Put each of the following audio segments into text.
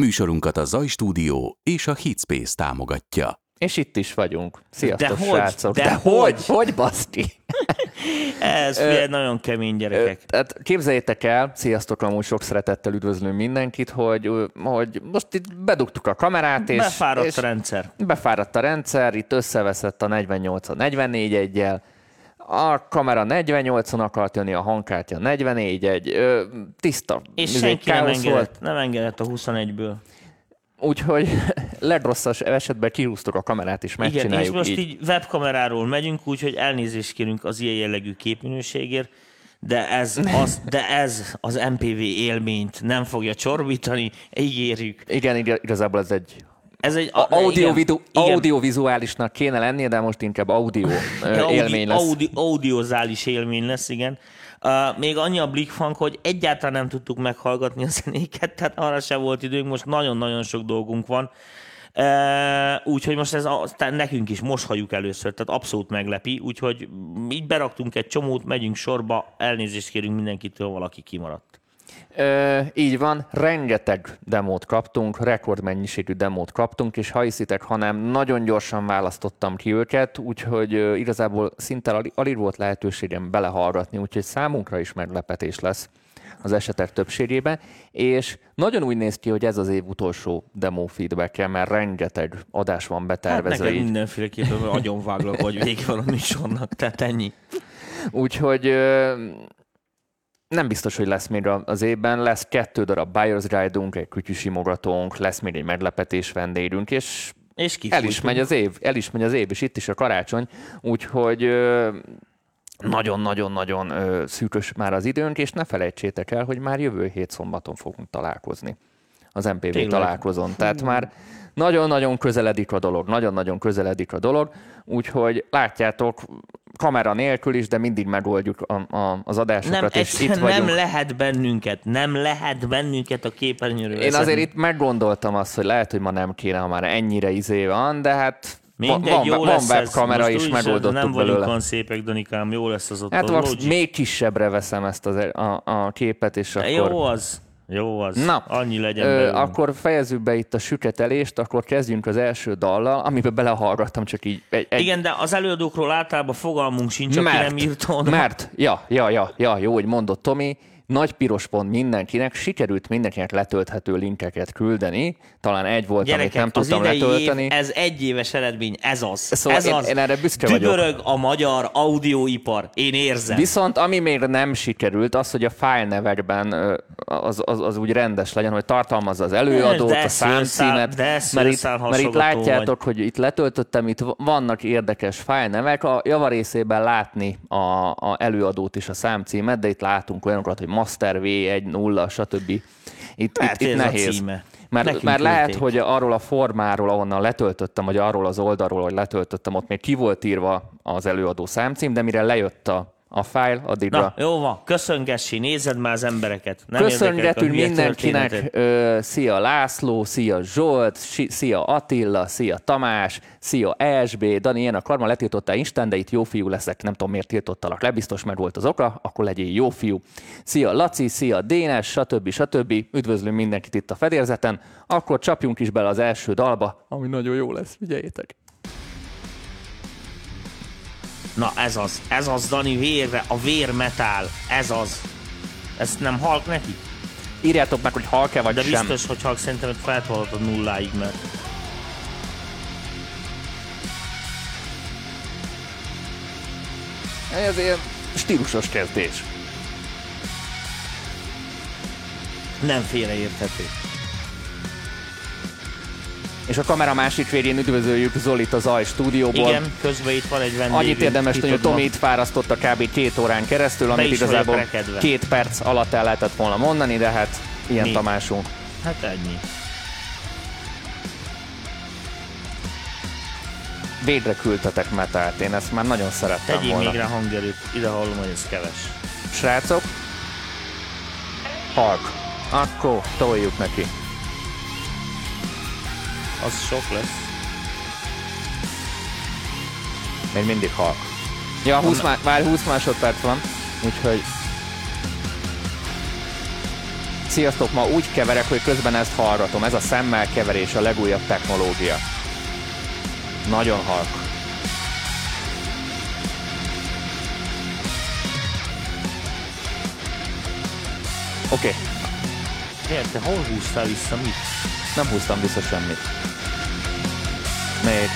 Műsorunkat a Zaj Stúdió és a Hitspace támogatja. És itt is vagyunk. Sziasztok, De hogy? srácok. De De hogy? hogy? Hogy, baszki? Ez figyelj, nagyon kemény gyerekek. Tehát képzeljétek el, sziasztok, amúgy sok szeretettel üdvözlünk mindenkit, hogy, ö, hogy most itt bedugtuk a kamerát, és, Befáradt és a rendszer. befáradt a rendszer, itt összeveszett a 48 a 44 egyel, a kamera 48-on akart jönni, a hangkártya 44 egy, ö, tiszta. És izé, senki nem engedett, nem engedett a 21-ből. Úgyhogy legrosszabb esetben kihúztuk a kamerát, és Igen, és megcsináljuk most így. így. webkameráról megyünk, úgyhogy elnézést kérünk az ilyen jellegű képminőségért, de ez az, de ez az MPV élményt nem fogja csorbítani, ígérjük. Igen, ig- igazából ez egy Ez egy a- audio, igen, audiovizuálisnak kéne lennie, de most inkább audio élmény lesz. Audi, audiozális élmény lesz, igen. Uh, még annyi a Blickfang, hogy egyáltalán nem tudtuk meghallgatni a zenéket, tehát arra sem volt időnk, most nagyon-nagyon sok dolgunk van. Uh, úgyhogy most ez a, tehát nekünk is most halljuk először, tehát abszolút meglepi, úgyhogy így beraktunk egy csomót, megyünk sorba, elnézést kérünk mindenkitől, valaki kimaradt. Ö, így van, rengeteg demót kaptunk, rekordmennyiségű demót kaptunk, és ha hiszitek, hanem nagyon gyorsan választottam ki őket, úgyhogy ö, igazából szinte alig, alig volt lehetőségem belehallgatni, úgyhogy számunkra is meglepetés lesz az esetek többségében, és nagyon úgy néz ki, hogy ez az év utolsó demo feedback mert rengeteg adás van Hát betervezve. neked így. mindenféleképpen agyonváglak, hogy vége van a műsornak, tehát ennyi. Úgyhogy nem biztos, hogy lesz még a- az évben. Lesz kettő darab Buyer's Guide-unk, egy kütyűsimogatónk, lesz még egy meglepetés vendégünk, és És el is megy az év, el is megy az év, és itt is a karácsony, úgyhogy nagyon-nagyon-nagyon szűkös már az időnk, és ne felejtsétek el, hogy már jövő hét szombaton fogunk találkozni az MPV Tényleg? találkozón. Tehát már nagyon-nagyon közeledik a dolog, nagyon-nagyon közeledik a dolog, úgyhogy látjátok, kamera nélkül is, de mindig megoldjuk a, a, az Nem, adásokat, és itt vagyunk. nem lehet bennünket, nem lehet bennünket a képernyőről Én azért itt meggondoltam azt, hogy lehet, hogy ma nem kéne, ha már ennyire izé van, de hát Mindegy, van, jó van lesz webkamera is, megoldottuk Nem vagyunk belőle. olyan szépek, Danikám, jó lesz az ott. Hát a még kisebbre veszem ezt az, a, a képet, és akkor... Jó az, jó az. Na, Annyi legyen Ö, belőle. akkor fejezzük be itt a süketelést, akkor kezdjünk az első dallal, amiben belehallgattam csak így egy, egy Igen, de az előadókról általában fogalmunk sincs, aki nem oda. Mert, ja, ja, ja, ja, jó, hogy mondott Tomi, nagy piros pont mindenkinek, sikerült mindenkinek letölthető linkeket küldeni, talán egy volt, amit Gyerekek, nem az tudtam letölteni. év, ez egy éves eredmény, ez az. Szóval ez én- az. én erre büszke vagyok. Dübörög a magyar audioipar, én érzem. Viszont ami még nem sikerült, az, hogy a file nevekben az, az, az úgy rendes legyen, hogy tartalmazza az előadót, De a számcímet, mert itt, mert itt látjátok, hogy itt letöltöttem, itt vannak érdekes file nevek, a javarészében látni a, a előadót és a számcímet, de itt látunk olyanokat, hogy Master V1, 0, stb. Itt, Mert itt, itt ez a nehéz. címe. Mert, Nekünk mert lehet, küldték. hogy arról a formáról, ahonnan letöltöttem, vagy arról az oldalról, hogy letöltöttem, ott még ki volt írva az előadó számcím, de mire lejött a, a file, addigra Na, jó van, köszöngessi, nézed már az embereket. Nem Köszöngetünk mindenkinek, ö, szia László, szia Zsolt, si- szia Attila, szia Tamás, szia ESB, Dani, ilyen a karma letiltottál Instán, de itt jó fiú leszek, nem tudom miért tiltottalak le, biztos meg volt az oka, akkor legyél jó fiú. Szia Laci, szia Dénes, stb. stb. Üdvözlünk mindenkit itt a fedélzeten, akkor csapjunk is bele az első dalba, ami nagyon jó lesz, figyeljétek. Na ez az, ez az Dani vérre, a vérmetál, ez az. Ezt nem halk neki? Írjátok meg, hogy halk-e vagy De sem. biztos, hogy halk szerintem hogy feltolhatod nulláig, mert Ez ilyen stílusos kezdés. nem félreérthető. És a kamera másik végén üdvözöljük Zolit az Zaj stúdióból. Igen, közben itt van egy vendég. Annyit érdemes hogy Tomi itt fárasztotta kb. két órán keresztül, amit igazából két perc alatt el lehetett volna mondani, de hát ilyen Mi? Tamásunk. Hát ennyi. Végre küldtetek metált, én ezt már nagyon szerettem Tegyél volna. még rá hangerőt, ide hallom, hogy ez keves. Srácok, Halk. Akkor toljuk neki. Az sok lesz. Még mindig halk. Ja, 20 má- már 20 másodperc van, úgyhogy Sziasztok, ma úgy keverek, hogy közben ezt hallgatom. Ez a szemmel keverés, a legújabb technológia. Nagyon halk. Oké, okay. Miért? Te hol húztál vissza? Mit? nem húztam vissza semmit. Még.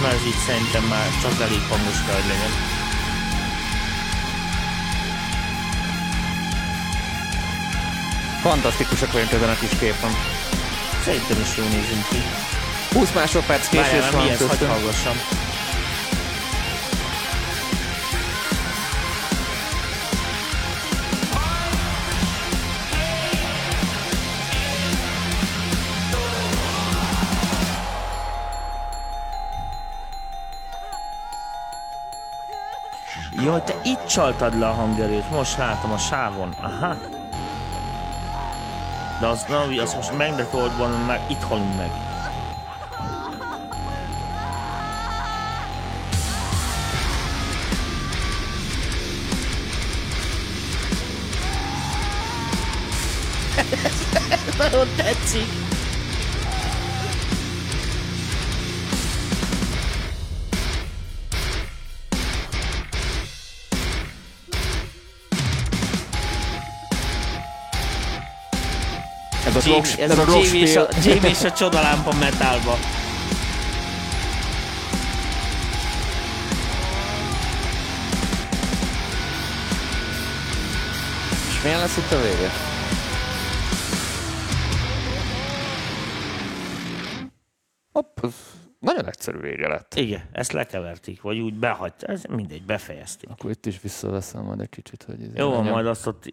Na ez így szerintem már csak elég hangos kell, hogy legyen. Fantasztikusak vagyunk ezen a kis képen. Szerintem is jól nézünk ki. 20 másodperc késés Várjál, van mi ez? Hagyj köztünk. Jaj, te itt csaltad le a hangerőt, most látom a sávon. Aha. De az, na, az most meg lett oldva, mert itt halunk meg. Rock, ez a Jamie és a. Jamie és a csodalámpa metálba. És milyen lesz itt a vége? Hopp, nagyon egyszerű vége lett. Igen, ezt lekeverték, vagy úgy behagyta, ez mindegy, befejezték. Akkor itt is visszaveszem majd egy kicsit, hogy... ez Jó, van, menjen. majd azt ott,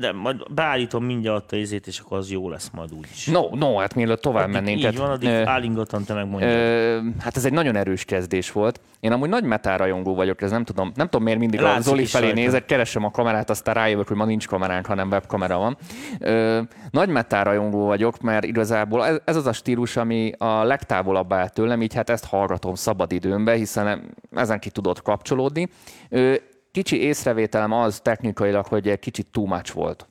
de majd beállítom mindjárt a izét, és akkor az jó lesz majd úgy is. No, no, hát mielőtt tovább mennénk. Így tehát, van, addig ö, állingatlan te megmondjad. Ö, hát ez egy nagyon erős kezdés volt. Én amúgy nagy metal rajongó vagyok, ez nem tudom, nem tudom miért mindig a Látszik Zoli is felé rajta. nézek, keresem a kamerát, aztán rájövök, hogy ma nincs kameránk, hanem webkamera van. Ö, nagy metal rajongó vagyok, mert igazából ez, ez az a stílus, ami a legtávolabb áll tőlem, így hát ezt hallgatom szabadidőmbe, hiszen ezen ki tudott kapcsolódni. Kicsi észrevételem az technikailag, hogy egy kicsit too much volt.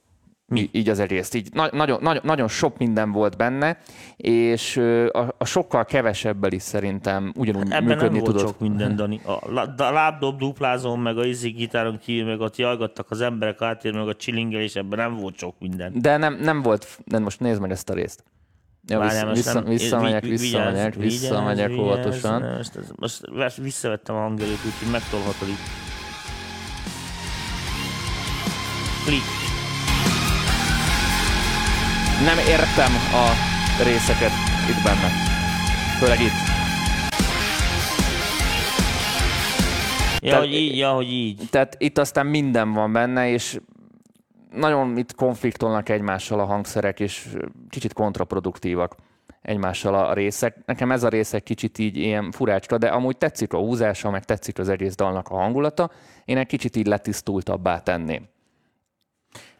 Mi? Így az egész. Így na- nagyon, nagyon, nagyon sok minden volt benne, és a, a sokkal kevesebbel is szerintem ugyanúgy Ebben nem működni volt tudott. sok minden, Dani. A, a lábdob duplázón, meg a izzi gitáron kívül, meg ott jajgattak az emberek átér, meg a csilingelés, ebben nem volt sok minden. De nem, nem volt, de most nézd meg ezt a részt. Ja, Várjál, vissza, most nem- visszamegyek, vi- vi- visszamegyek, vigyázz, visszamegyek vigyázz, óvatosan. vigyázz, Most, ez- most vers- visszavettem a hangerőt, úgyhogy megtolhatod itt. Klik. Nem értem a részeket itt benne. Főleg itt. Ja, Tehát- hogy így, ja, hogy így. Tehát itt aztán minden van benne, és nagyon itt konfliktolnak egymással a hangszerek, és kicsit kontraproduktívak egymással a részek. Nekem ez a rész egy kicsit így ilyen furácska, de amúgy tetszik a húzása, meg tetszik az egész dalnak a hangulata. Én egy kicsit így letisztultabbá tenném.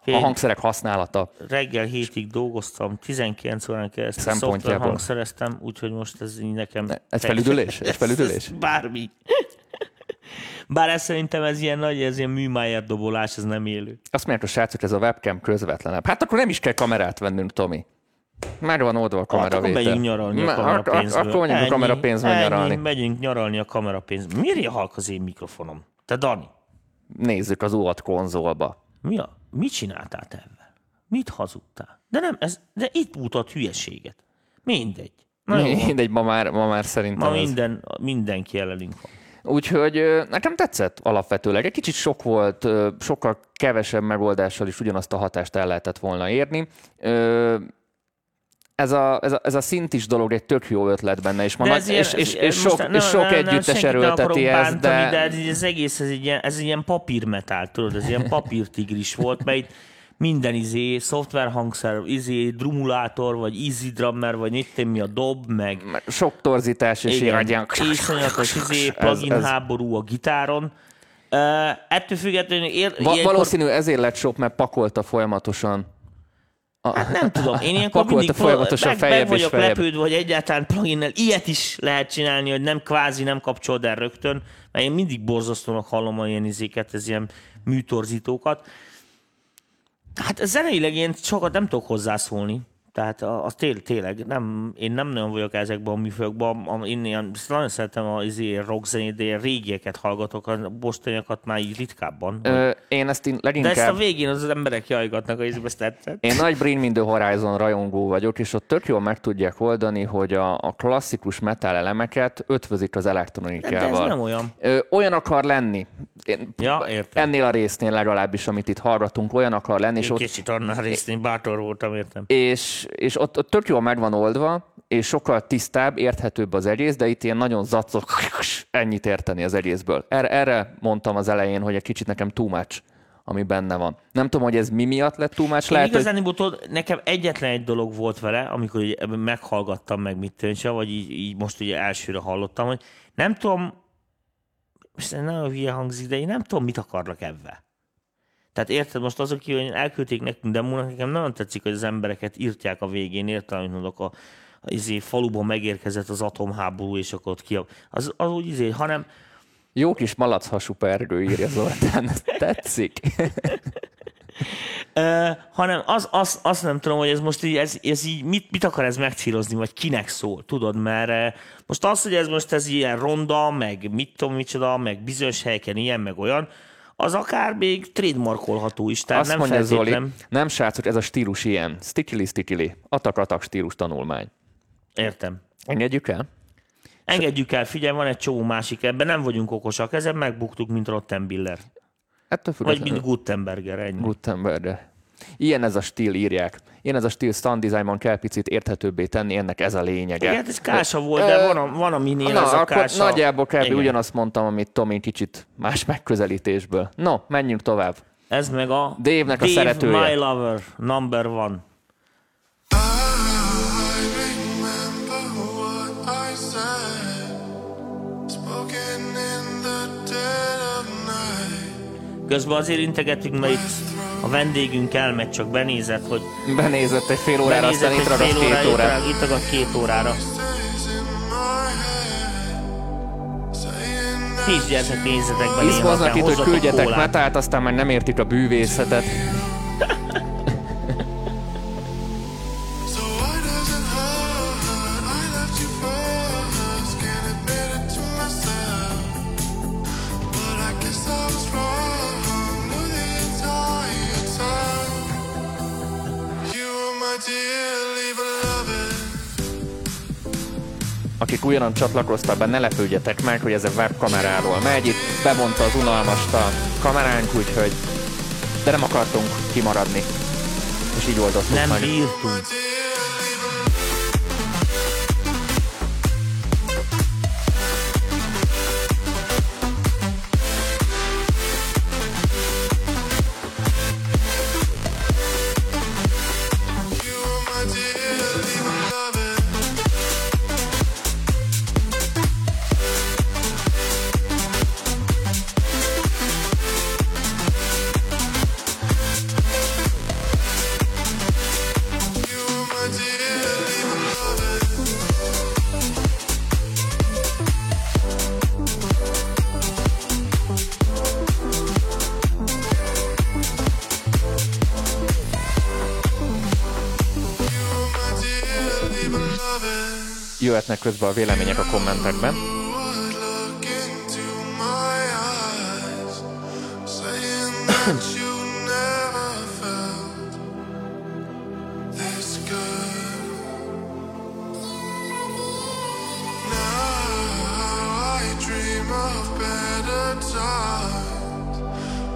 A Én hangszerek használata. reggel hétig dolgoztam, 19 órán keresztül szoftver hangszereztem, úgyhogy most ez így nekem... Ez felüdülés? Ez felüdülés? Ez bármi. Bár ez szerintem ez ilyen nagy, ez ilyen műmájer dobolás, ez nem élő. Azt mondják a srácok, ez a webcam közvetlenebb. Hát akkor nem is kell kamerát vennünk, Tomi. Meg van oldva a Hát akkor megyünk nyaralni a Ma- ak- ak- kamerapénzből. Akkor menjünk a kamerapénzből nyaralni. Megyünk nyaralni a kamerapénzből. Miért halk az én mikrofonom? Te Dani, Nézzük az UAT konzolba. mi a, mit csináltál te ebben? Mit hazudtál? De nem, ez, de itt mutat hülyeséget. Mindegy. Na Mindegy, ma már, ma már szerintem ma ez. minden, mindenki ellenünk van. Úgyhogy nekem tetszett alapvetőleg. Egy kicsit sok volt, sokkal kevesebb megoldással is ugyanazt a hatást el lehetett volna érni. Ez a, ez, a, ez a szintis dolog egy tök jó ötlet benne, és, ma De nagy, ez ilyen- és, és, ez- és most sok, nem- és sok nem- együttes nem erőlteti ezt, bántani, de... de ez egész, ez egy ilyen, ez ilyen papírmetál, tudod, ez ilyen papírtigris volt, mert itt minden izé, szoftverhangszer, izé, drumulátor, vagy easy drummer, vagy tudom mi a dob, meg Sok torzítás, és igen, ilyen... iszonyatos izé, Ez- plugin ez- háború a gitáron. Uh, ettől függetlenül ér, Va- ilyenkor- valószínű ezért lett sok, mert pakolta folyamatosan Hát nem tudom, én ilyenkor Pakolta mindig folyamatosan meg, feljebb meg vagyok feljebb. lepődve, hogy egyáltalán pluginnel ilyet is lehet csinálni, hogy nem kvázi nem kapcsolod el rögtön, mert én mindig borzasztónak hallom a ilyen izéket, ez ilyen műtorzítókat. Hát zeneileg én sokat nem tudok hozzászólni. Tehát a- az tél, tényleg, nem, én nem nagyon vagyok ezekben a műfajokban. A- Én ilyen, nagyon szeretem a izé, rock zenét, de régieket hallgatok, a mostaniakat már így ritkábban. Ö, én ezt én de ezt a leginkább... végén az emberek jajgatnak, hogy ez tetszett. Én nagy Bring Me The Horizon rajongó vagyok, és ott tök jól meg tudják oldani, hogy a, a klasszikus metal elemeket ötvözik az De ez elektronikával. nem olyan. Ö, olyan akar lenni, én, Ja, értem. ennél a résznél legalábbis, amit itt hallgatunk, olyan akar lenni, és Én ott, kicsit annál részt, én bátor voltam, értem. és, és ott, ott tök jól meg van oldva, és sokkal tisztább, érthetőbb az egész, de itt ilyen nagyon zacok, ennyit érteni az egészből. Erre, erre mondtam az elején, hogy egy kicsit nekem too much, ami benne van. Nem tudom, hogy ez mi miatt lett too much, Én lehet, hogy igazán tudod, nekem egyetlen egy dolog volt vele, amikor így meghallgattam meg mit töntse, vagy így, így, most ugye elsőre hallottam, hogy nem tudom, most nagyon hülye hangzik, de én nem tudom, mit akarnak ebben. Tehát érted, most azok, hogy elküldték nekünk demónak, nekem nagyon tetszik, hogy az embereket írtják a végén, érted, amit mondok, a, a izé, faluban megérkezett az atomháború, és akkor ott ki az, az úgy izé, hanem Jó kis malac pergő írja Zoltán, tetszik. Ö, hanem az, az, azt nem tudom, hogy ez most így, ez, ez így mit, mit akar ez megcírozni, vagy kinek szól, tudod, mert most az, hogy ez most ez ilyen ronda, meg mit tudom micsoda, meg bizonyos helyeken ilyen, meg olyan, az akár még trademarkolható is, tehát Azt nem mondja Zoli, feltétlen. nem srácok, ez a stílus ilyen. Stikili, stikili. Atak-atak stílus tanulmány. Értem. Engedjük el? Engedjük el, figyelj, van egy csomó másik ebben, nem vagyunk okosak, ezen megbuktuk, mint Rottenbiller. Ettől Vagy mint Gutenberger, ennyi. Gutenberg. Ilyen ez a stíl, írják. Ilyen ez a stíl stand designban kell picit érthetőbbé tenni, ennek ez a lényege. Igen, ez kása volt, de van a, van a minél Na, ez a akkor kása. nagyjából kb. Igen. ugyanazt mondtam, amit Tomi kicsit más megközelítésből. No, menjünk tovább. Ez meg a Dave-nek a Dave szeretője. My Lover, number one. Közben azért integetünk, mert itt a vendégünk elmegy, csak benézett, hogy Benézett egy fél órára, aztán itt fél két órára, órát. itt ragadt két órára. Gyertek, nézzetek be kell, itt, hogy küldjetek metált, aztán már nem értik a bűvészetet. Újonnan csatlakoztak be, ne lepődjetek meg, hogy ez a webkameráról megy. Itt bemondta az unalmast a kameránk, úgyhogy... De nem akartunk kimaradni. És így oldottuk Nem meg. bírtunk.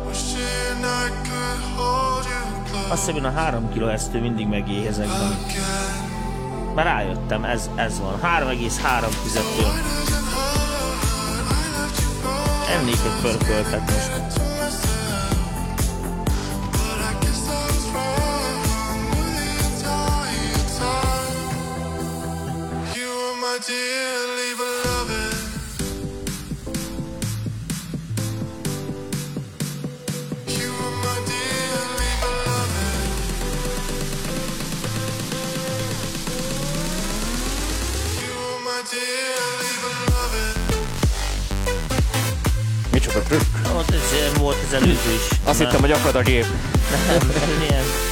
Wishing I could hold you Azt hiszem, a 3 kHz-től mindig megéhezek. again. Már rájöttem, ez, ez van. 3,3 fizető. Why does it hurt? I left you for Ennék egy pörköltet most. to a trükk. Ott ez volt az előző is. Azt hittem, hogy akad a gép. Nem, nem, ilyen.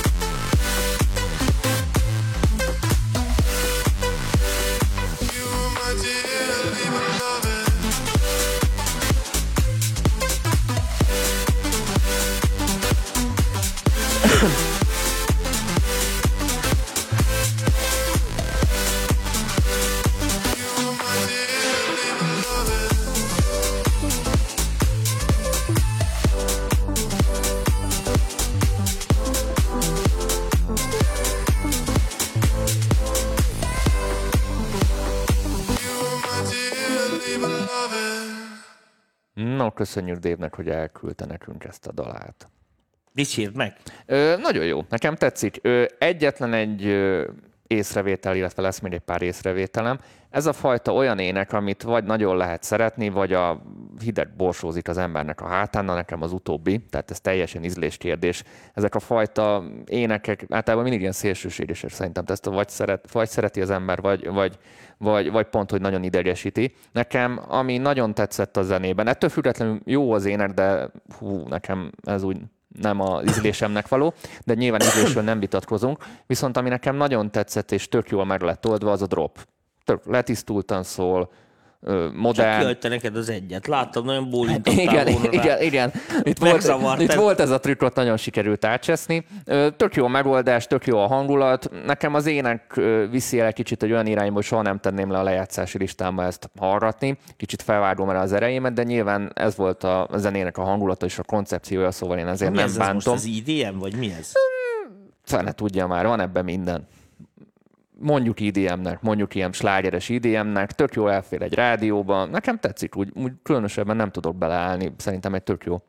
Köszönjük Dévnek, hogy elküldte nekünk ezt a dalát. Dicsérd meg. Ö, nagyon jó, nekem tetszik. Ö, egyetlen egy ö, észrevétel, illetve lesz még egy pár észrevételem. Ez a fajta olyan ének, amit vagy nagyon lehet szeretni, vagy a hideg borsózik az embernek a hátán, na nekem az utóbbi, tehát ez teljesen ízléskérdés. Ezek a fajta énekek általában mindig ilyen szélsőségesek szerintem, ezt vagy, szeret, vagy szereti az ember, vagy, vagy, vagy, vagy pont, hogy nagyon idegesíti. Nekem, ami nagyon tetszett a zenében, ettől függetlenül jó az ének, de hú, nekem ez úgy nem az ízlésemnek való, de nyilván ízlésről nem vitatkozunk. Viszont ami nekem nagyon tetszett és tök jól meg lett oldva, az a drop. Tök letisztultan szól, ö, Csak modern. kihagyta neked az egyet. Láttam, nagyon bólintottál Igen, volna rá. igen, igen. Itt volt, Megzavart itt ez. volt ez a trükkot, nagyon sikerült átcseszni. Tök jó a megoldás, tök jó a hangulat. Nekem az ének viszi el egy kicsit egy olyan irányba, hogy soha nem tenném le a lejátszási listámba ezt hallgatni. Kicsit felvágom el az erejémet, de nyilván ez volt a zenének a hangulata és a koncepciója, szóval én ezért Mi nem ez, ez most bántom. az IDM, vagy mi ez? Fene tudja már, van ebben minden. Mondjuk IDM-nek, mondjuk ilyen slágeres IDM-nek, tök jó elfér egy rádióban. Nekem tetszik, úgy, úgy különösebben nem tudok beleállni. Szerintem egy tök jó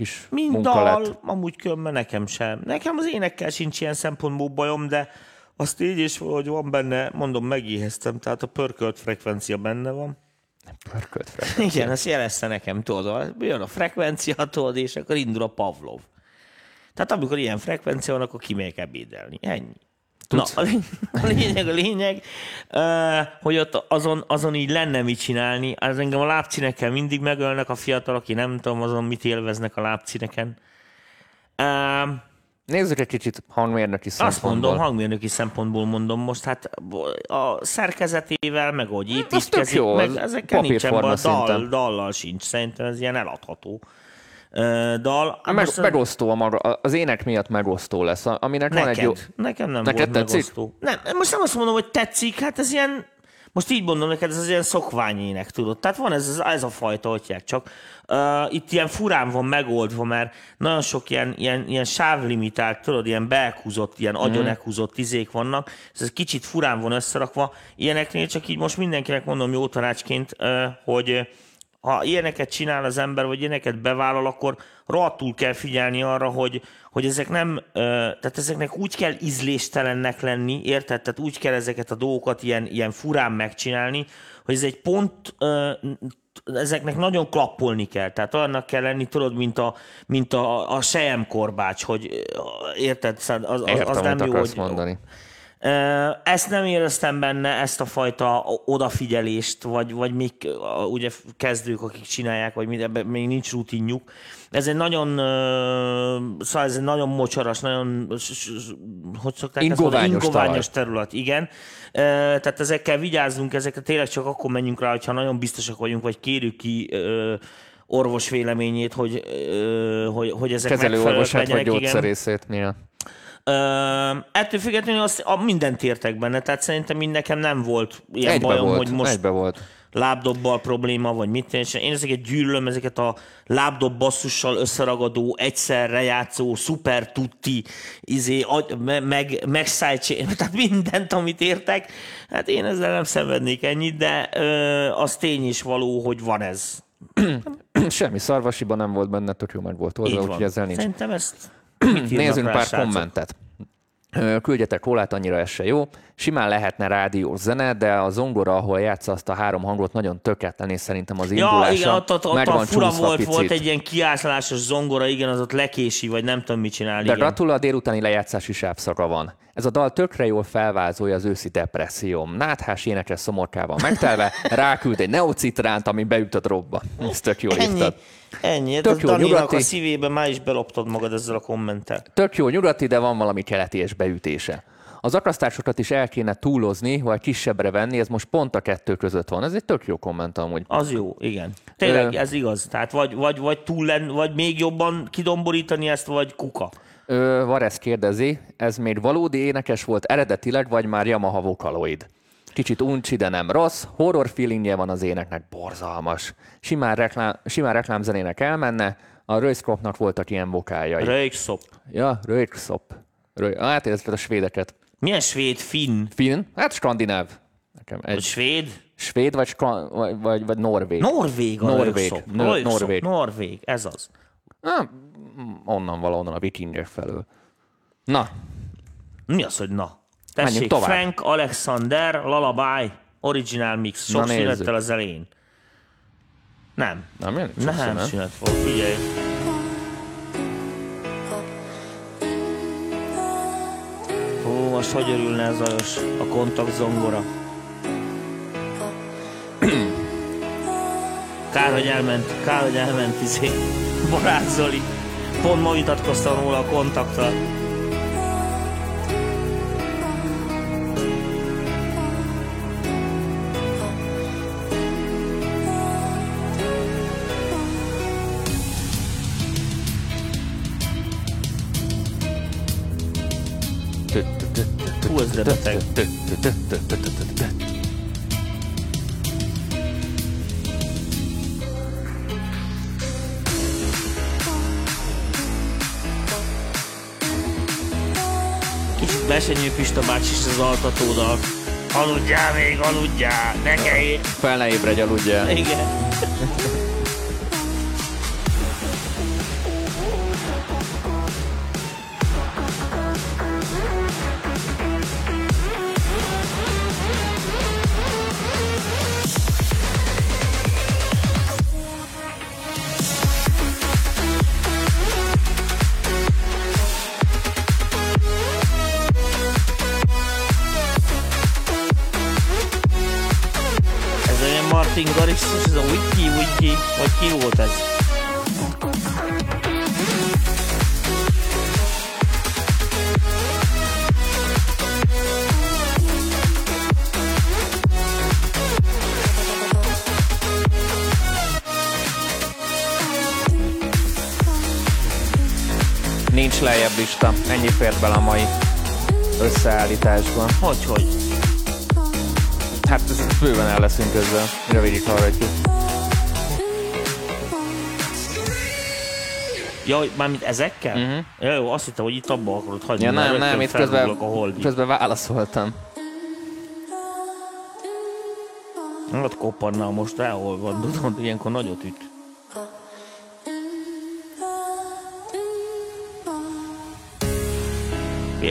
kis Mint munka dal, lett. amúgy különben nekem sem. Nekem az énekkel sincs ilyen szempontból bajom, de azt így is valahogy van benne, mondom, megéheztem, tehát a pörkölt frekvencia benne van. Pörkölt fel. Igen, azt jelezte nekem, tudod, jön a frekvencia, tudod, és akkor indul a Pavlov. Tehát amikor ilyen frekvencia van, akkor kimegyek ebédelni. Ennyi. Tudsz? Na, a lény- a lényeg, a lényeg, hogy ott azon, azon így lenne mit csinálni. Az engem a lábcinekkel mindig megölnek a fiatalok, aki nem tudom azon mit élveznek a lábcineken. Uh, Nézzük egy kicsit hangmérnöki azt szempontból. mondom, hangmérnöki szempontból mondom most, hát a szerkezetével, meg ahogy az tök építkezik, jó, meg ezekkel nincsen dal, dallal sincs, szerintem ez ilyen eladható dal. Meg, Most megosztó a maga, az ének miatt megosztó lesz, aminek van neked, egy jó... nekem nem Neked volt tetszik? megosztó. Nem, most nem azt mondom, hogy tetszik, hát ez ilyen, most így mondom neked, ez az ilyen szokványének, tudod. Tehát van ez, ez, ez a fajta, hogy csak uh, itt ilyen furán van megoldva, mert nagyon sok ilyen, ilyen, ilyen sávlimitált, tudod, ilyen belkúzott, ilyen Mhm. agyon ekúzott izék vannak, ez egy kicsit furán van összerakva. Ilyeneknél csak így most mindenkinek mondom jó tanácsként, uh, hogy ha ilyeneket csinál az ember, vagy ilyeneket bevállal, akkor rohadtul kell figyelni arra, hogy, hogy ezek nem, tehát ezeknek úgy kell ízléstelennek lenni, érted? Tehát úgy kell ezeket a dolgokat ilyen, ilyen furán megcsinálni, hogy ez egy pont, ezeknek nagyon klappolni kell. Tehát olyannak kell lenni, tudod, mint a, mint a, a sejem korbács, hogy érted? Szóval Az, az, Értem, az nem amit jó, hogy, mondani. Ö, Ezt nem éreztem benne, ezt a fajta odafigyelést, vagy, vagy még ugye kezdők, akik csinálják, vagy mind, ebben még nincs rutinjuk. Ez egy nagyon, szóval ez egy nagyon mocsaras, nagyon, hogy szokták ezt mondani? Ingoványos ingoványos terület, igen. Tehát ezekkel vigyázzunk, ezekre tényleg csak akkor menjünk rá, hogyha nagyon biztosak vagyunk, vagy kérjük ki orvos véleményét, hogy, hogy, hogy ezek Kezelő megfelelőek orvosát vagy legyenek, igen. gyógyszerészét, milyen? Ö, ettől függetlenül azt, a mindent értek benne, tehát szerintem így nekem nem volt ilyen Egybe bajom, volt, hogy most egybe volt. lábdobbal probléma, vagy mit és én ezeket gyűlölöm, ezeket a lábdob basszussal összeragadó, egyszerre játszó, szuper tutti, izé, agy, me, meg, meg sidechain, tehát mindent, amit értek, hát én ezzel nem szenvednék ennyit, de ö, az tény is való, hogy van ez. Semmi szarvasiban nem volt benne, tök jó meg volt oldva, úgyhogy ezzel nincs. Szerintem ezt Nézzünk pár srácok? kommentet. Küldjetek hólát, annyira ez se jó. Simán lehetne rádiós zene, de a zongora, ahol játsza azt a három hangot, nagyon tökéletlen, és szerintem az indulása Ja, igen, ott, ott, ott a fura volt, picit. volt egy ilyen kiállásos zongora, igen, az ott lekési, vagy nem tudom mit csinálni. De gratula, a délutáni lejátszási sápszaka van. Ez a dal tökre jól felvázolja az őszi depresszióm. Náthás énekes szomorkával megtelve, ráküld egy neocitránt, ami beüt a drobba. Ezt tök jól Ennyi. írtad. Ennyi. Tök jó, nyugati. a szívébe már is beloptad magad ezzel a kommenttel. Tök jó nyugati, de van valami keleti és beütése. Az akasztásokat is el kéne túlozni, vagy kisebbre venni, ez most pont a kettő között van. Ez egy tök jó komment amúgy. Az jó, igen. Tényleg, Ö- ez igaz. Tehát vagy, vagy, vagy túl len, vagy még jobban kidomborítani ezt, vagy kuka. Ö, Varesz kérdezi, ez még valódi énekes volt eredetileg, vagy már Yamaha Vocaloid? Kicsit uncsi, de nem rossz. Horror feelingje van az éneknek, borzalmas. Simán, reklám, simán reklámzenének elmenne, a Röjszkropnak voltak ilyen vokáljai. Röjkszop. ja, Röjkszop. Röj... Hát a svédeket. Milyen svéd, finn? Finn? Hát skandináv. Nekem Vagy egy svéd? svéd vagy, skra... vagy, vagy, vagy norvég. Norvég a Norvég. röjkszop. No- Röjkszop. Norvég. Norvég, ez az. Ah, onnan valahonnan a vikingek felől. Na, Mi az, hogy na? Tessék, tovább. Frank Alexander, Lullaby, Original Mix. Sok szünettel az elején. Nem. nem jön? Nem, szünet volt, figyelj. Hú, most hogy örülne ez Zajos, a kontakt zongora. Kár, hogy elment, kár, hogy elment izé, Barát Zoli. Pont ma vitatkoztam róla a kontakttal. Hú, ez de beteg. Kicsit besenyő Pista bácsi is az altatódal. Aludjál még, aludjál, ne kelj. Fel ne ébredj, aludjál. Igen. Összeállításban. Hogy, hogy? Hát ez bőven el leszünk ezzel. Rövidik hallgatjuk. Ja, hogy mármint ezekkel? Uh-huh. Ja, jó, azt hittem, hogy itt abba akarod hagyni. Ja, nem, nem, itt közben, a holdig. közben válaszoltam. Ott kopparnál most elhol van, tudod, ilyenkor nagyot üt.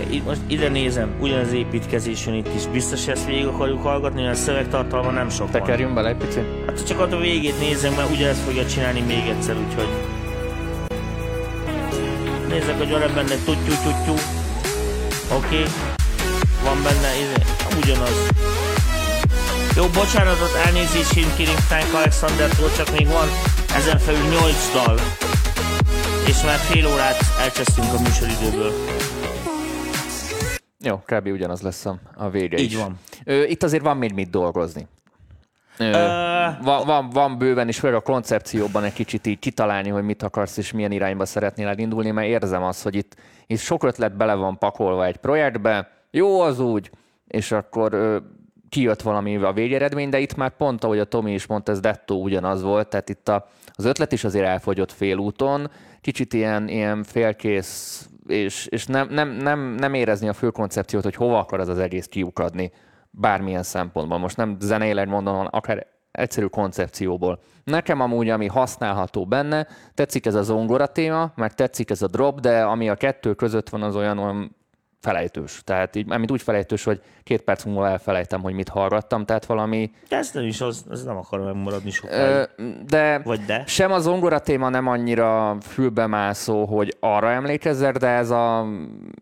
Itt most ide nézem, ugyanaz építkezésön itt is. Biztos, hogy ezt végig akarjuk hallgatni, a szövegtartalma nem sok. Tekerjünk bele egy picit. Hát csak ott a végét nézzem, mert ugyanezt fogja csinálni még egyszer, úgyhogy... Nézzek, hogy van benne tuttyú tuttyú. Oké. Okay. Van benne, izé, ugyanaz. Jó, bocsánatot, elnézést, én kérünk Frank Alexandertől, csak még van ezen felül 8 dal. És már fél órát elcsesztünk a műsoridőből. Jó, kb. ugyanaz lesz a, a vége Így is. van. Ö, itt azért van még mit dolgozni. Ö, van, van, van bőven is, főleg a koncepcióban egy kicsit így kitalálni, hogy mit akarsz és milyen irányba szeretnél elindulni, mert érzem azt, hogy itt, itt sok ötlet bele van pakolva egy projektbe, jó az úgy, és akkor ö, kijött valami a végeredmény, de itt már pont, ahogy a Tomi is mondta, ez dettó ugyanaz volt, tehát itt a, az ötlet is azért elfogyott félúton, kicsit ilyen, ilyen félkész, és, és nem, nem, nem, nem érezni a fő koncepciót, hogy hova akar az az egész kiukadni bármilyen szempontból. Most nem zeneileg mondom, hanem akár egyszerű koncepcióból. Nekem amúgy, ami használható benne, tetszik ez a zongora téma, meg tetszik ez a drop, de ami a kettő között van, az olyan, olyan felejtős. Tehát így, mármint úgy felejtős, hogy két perc múlva elfelejtem, hogy mit hallgattam, tehát valami... De ez nem is az, ez nem akar megmaradni sokáig. de Vagy de? sem a zongora téma nem annyira fülbemászó, hogy arra emlékezzek, de ez a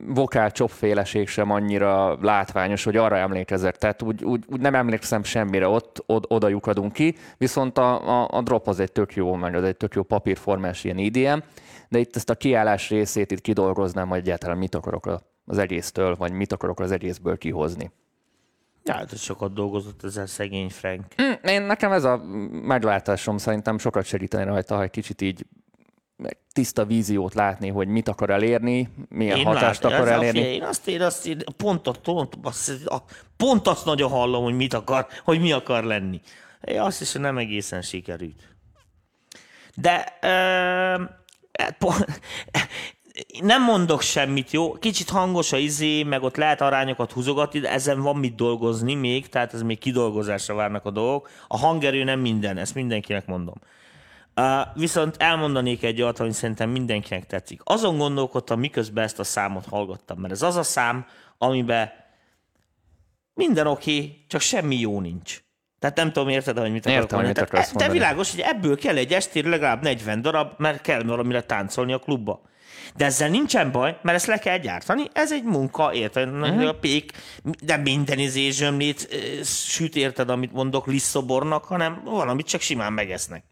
vokál csopféleség sem annyira látványos, hogy arra emlékezzek. Tehát úgy, úgy, úgy nem emlékszem semmire, ott od, oda lyukadunk ki, viszont a, a, a drop az egy tök jó, meg az egy tök jó papírformás ilyen IDM, de itt ezt a kiállás részét itt kidolgoznám, hogy egyáltalán mit akarok a- az egésztől, vagy mit akarok az egészből kihozni. Ja, hát sokat dolgozott ezzel szegény Frank. Hm, Én nekem ez a meglátásom szerintem sokat segíteni rajta, ha egy kicsit így tiszta víziót látni, hogy mit akar elérni, milyen hatást lát- akar a elérni. figyelj, Én azt, én azt én pont, azt- pont, azt, pont azt nagyon hallom, hogy mit akar, hogy mi akar lenni. Én azt hiszem, nem egészen sikerült. De ö, po- nem mondok semmit, jó? Kicsit hangos a izé, meg ott lehet arányokat húzogatni, de ezen van mit dolgozni még, tehát ez még kidolgozásra várnak a dolgok. A hangerő nem minden, ezt mindenkinek mondom. Uh, viszont elmondanék egy olyat, ami szerintem mindenkinek tetszik. Azon gondolkodtam, miközben ezt a számot hallgattam, mert ez az a szám, amiben minden oké, okay, csak semmi jó nincs. Tehát nem tudom, érted, hogy mit akarok Értem, mondani. mit Tehát, akarsz de mondani. világos, hogy ebből kell egy estére legalább 40 darab, mert kell valamire táncolni a klubba. De ezzel nincsen baj, mert ezt le kell gyártani. Ez egy munka, érted? Uh-huh. A pék, de minden izé zsömlét süt, érted, amit mondok, lisszobornak, hanem valamit csak simán megesznek.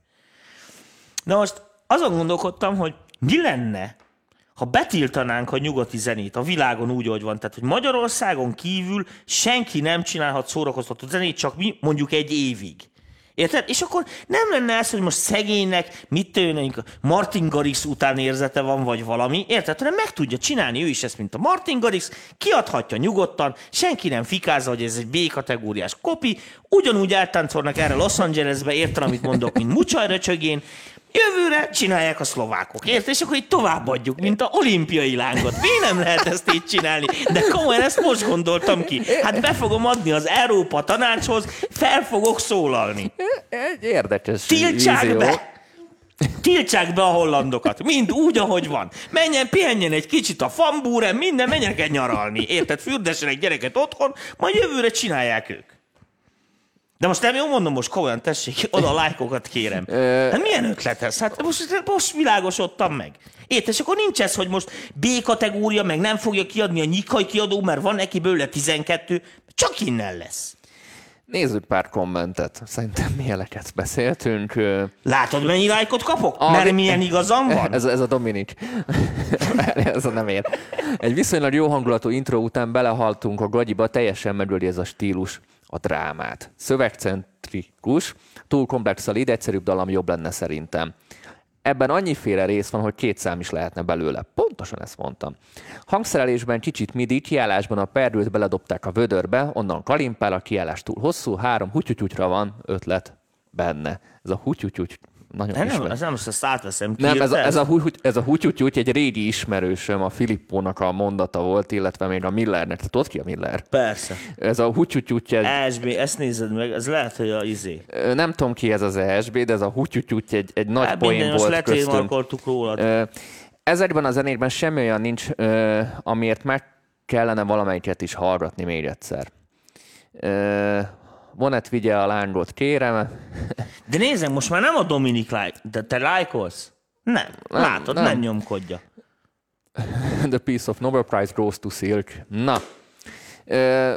Na most azon gondolkodtam, hogy mi lenne, ha betiltanánk a nyugati zenét a világon úgy, ahogy van. Tehát, hogy Magyarországon kívül senki nem csinálhat szórakoztató zenét, csak mi mondjuk egy évig. Érted? És akkor nem lenne ez, hogy most szegénynek, mit tőnünk, Martin Garrix után érzete van, vagy valami, érted? Hanem meg tudja csinálni ő is ezt, mint a Martin Garrix, kiadhatja nyugodtan, senki nem fikázza, hogy ez egy B-kategóriás kopi, ugyanúgy eltáncolnak erre Los Angelesbe, érted, amit mondok, mint Mucsaj röcsögén, Jövőre csinálják a szlovákok, érted? És akkor így továbbadjuk, mint a olimpiai lángot. Miért nem lehet ezt így csinálni? De komolyan ezt most gondoltam ki. Hát be fogom adni az Európa tanácshoz, fel fogok szólalni. Egy érdekes Tiltsák vízió. be! Tiltsák be a hollandokat, mind úgy, ahogy van. Menjen, pihenjen egy kicsit a fambúren, minden, menjenek egy nyaralni. Érted? Fürdessenek gyereket otthon, majd jövőre csinálják ők. De most nem jó mondom, most komolyan tessék, oda a lájkokat kérem. Hát milyen ötlet ez? Hát most, most világosodtam meg. Érted? És akkor nincs ez, hogy most B kategória, meg nem fogja kiadni a nyikai kiadó, mert van neki belőle 12, csak innen lesz. Nézzük pár kommentet. Szerintem mieleket beszéltünk. Ö, Látod, mennyi lájkot kapok? A- Mert milyen igazam van? Ez, ez a Dominik. ez a nem ér. Egy viszonylag jó hangulatú intro után belehaltunk a gagyiba, teljesen megöli ez a stílus a drámát. Szövegcentrikus, túl komplex a lead, egyszerűbb dalam jobb lenne szerintem. Ebben annyiféle rész van, hogy két szám is lehetne belőle. Pontosan ezt mondtam. Hangszerelésben kicsit midi, kiállásban a perdőt beledobták a vödörbe, onnan kalimpál, a kiállás túl hosszú, három hutyutyutyra van ötlet benne. Ez a hutyutyuty nagyon nem, ismerős. ez nem most ezt átveszem. Nem, ez a, ez, a, ez a hutyutyuty egy régi ismerősöm, a Filippónak a mondata volt, illetve még a Millernek. Te tudod ki a Miller? Persze. Ez a hutyutyuty, egy, ESB, ezt nézed meg, ez lehet, hogy a izé. nem tudom ki ez az ESB, de ez a hutyutyuty egy, egy nagy Hát poén minden, most volt köztünk. letrémarkoltuk rólad. Ezekben a zenékben semmi olyan nincs, amiért meg kellene valamelyiket is hallgatni még egyszer. Vonet vigye a lángot, kérem. De nézzem, most már nem a Dominik like, de te lájkolsz? Nem, Nem, látod, nem. nem. nem nyomkodja. The Piece of Nobel Prize goes to Silk. Na, ö,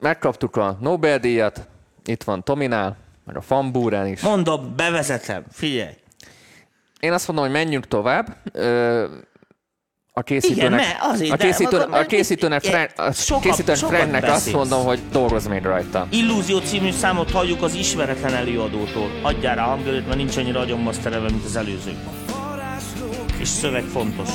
megkaptuk a Nobel-díjat, itt van Tominál, meg a Fambúrán is. Mondom, bevezetem, figyelj. Én azt mondom, hogy menjünk tovább. Ö, a készítőnek, Igen, ne, azért, a de- készítő, mert- a készítőnek, Frank, a sokat- készítőnek sokat azt beszélsz. mondom, hogy dolgozz még rajta. Illúzió című számot halljuk az ismeretlen előadótól. Adjál rá hangerőt, mert nincs annyira agyonmaszterelve, mint az előzőkben. És szöveg fontos.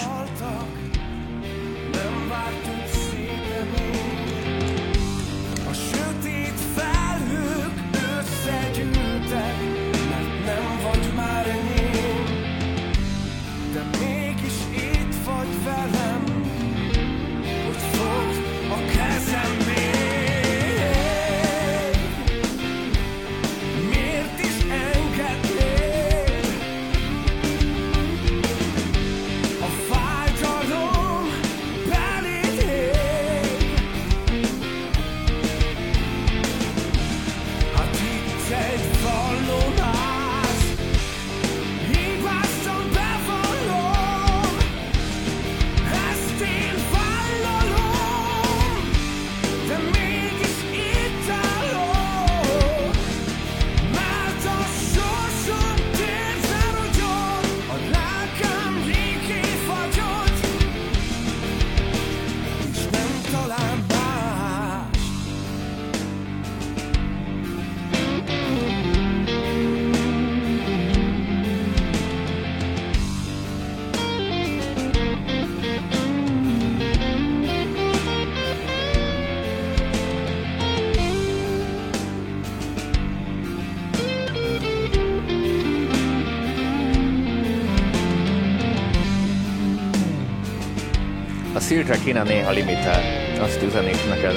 Sziltre kéne néha limitál. Azt üzenik neked.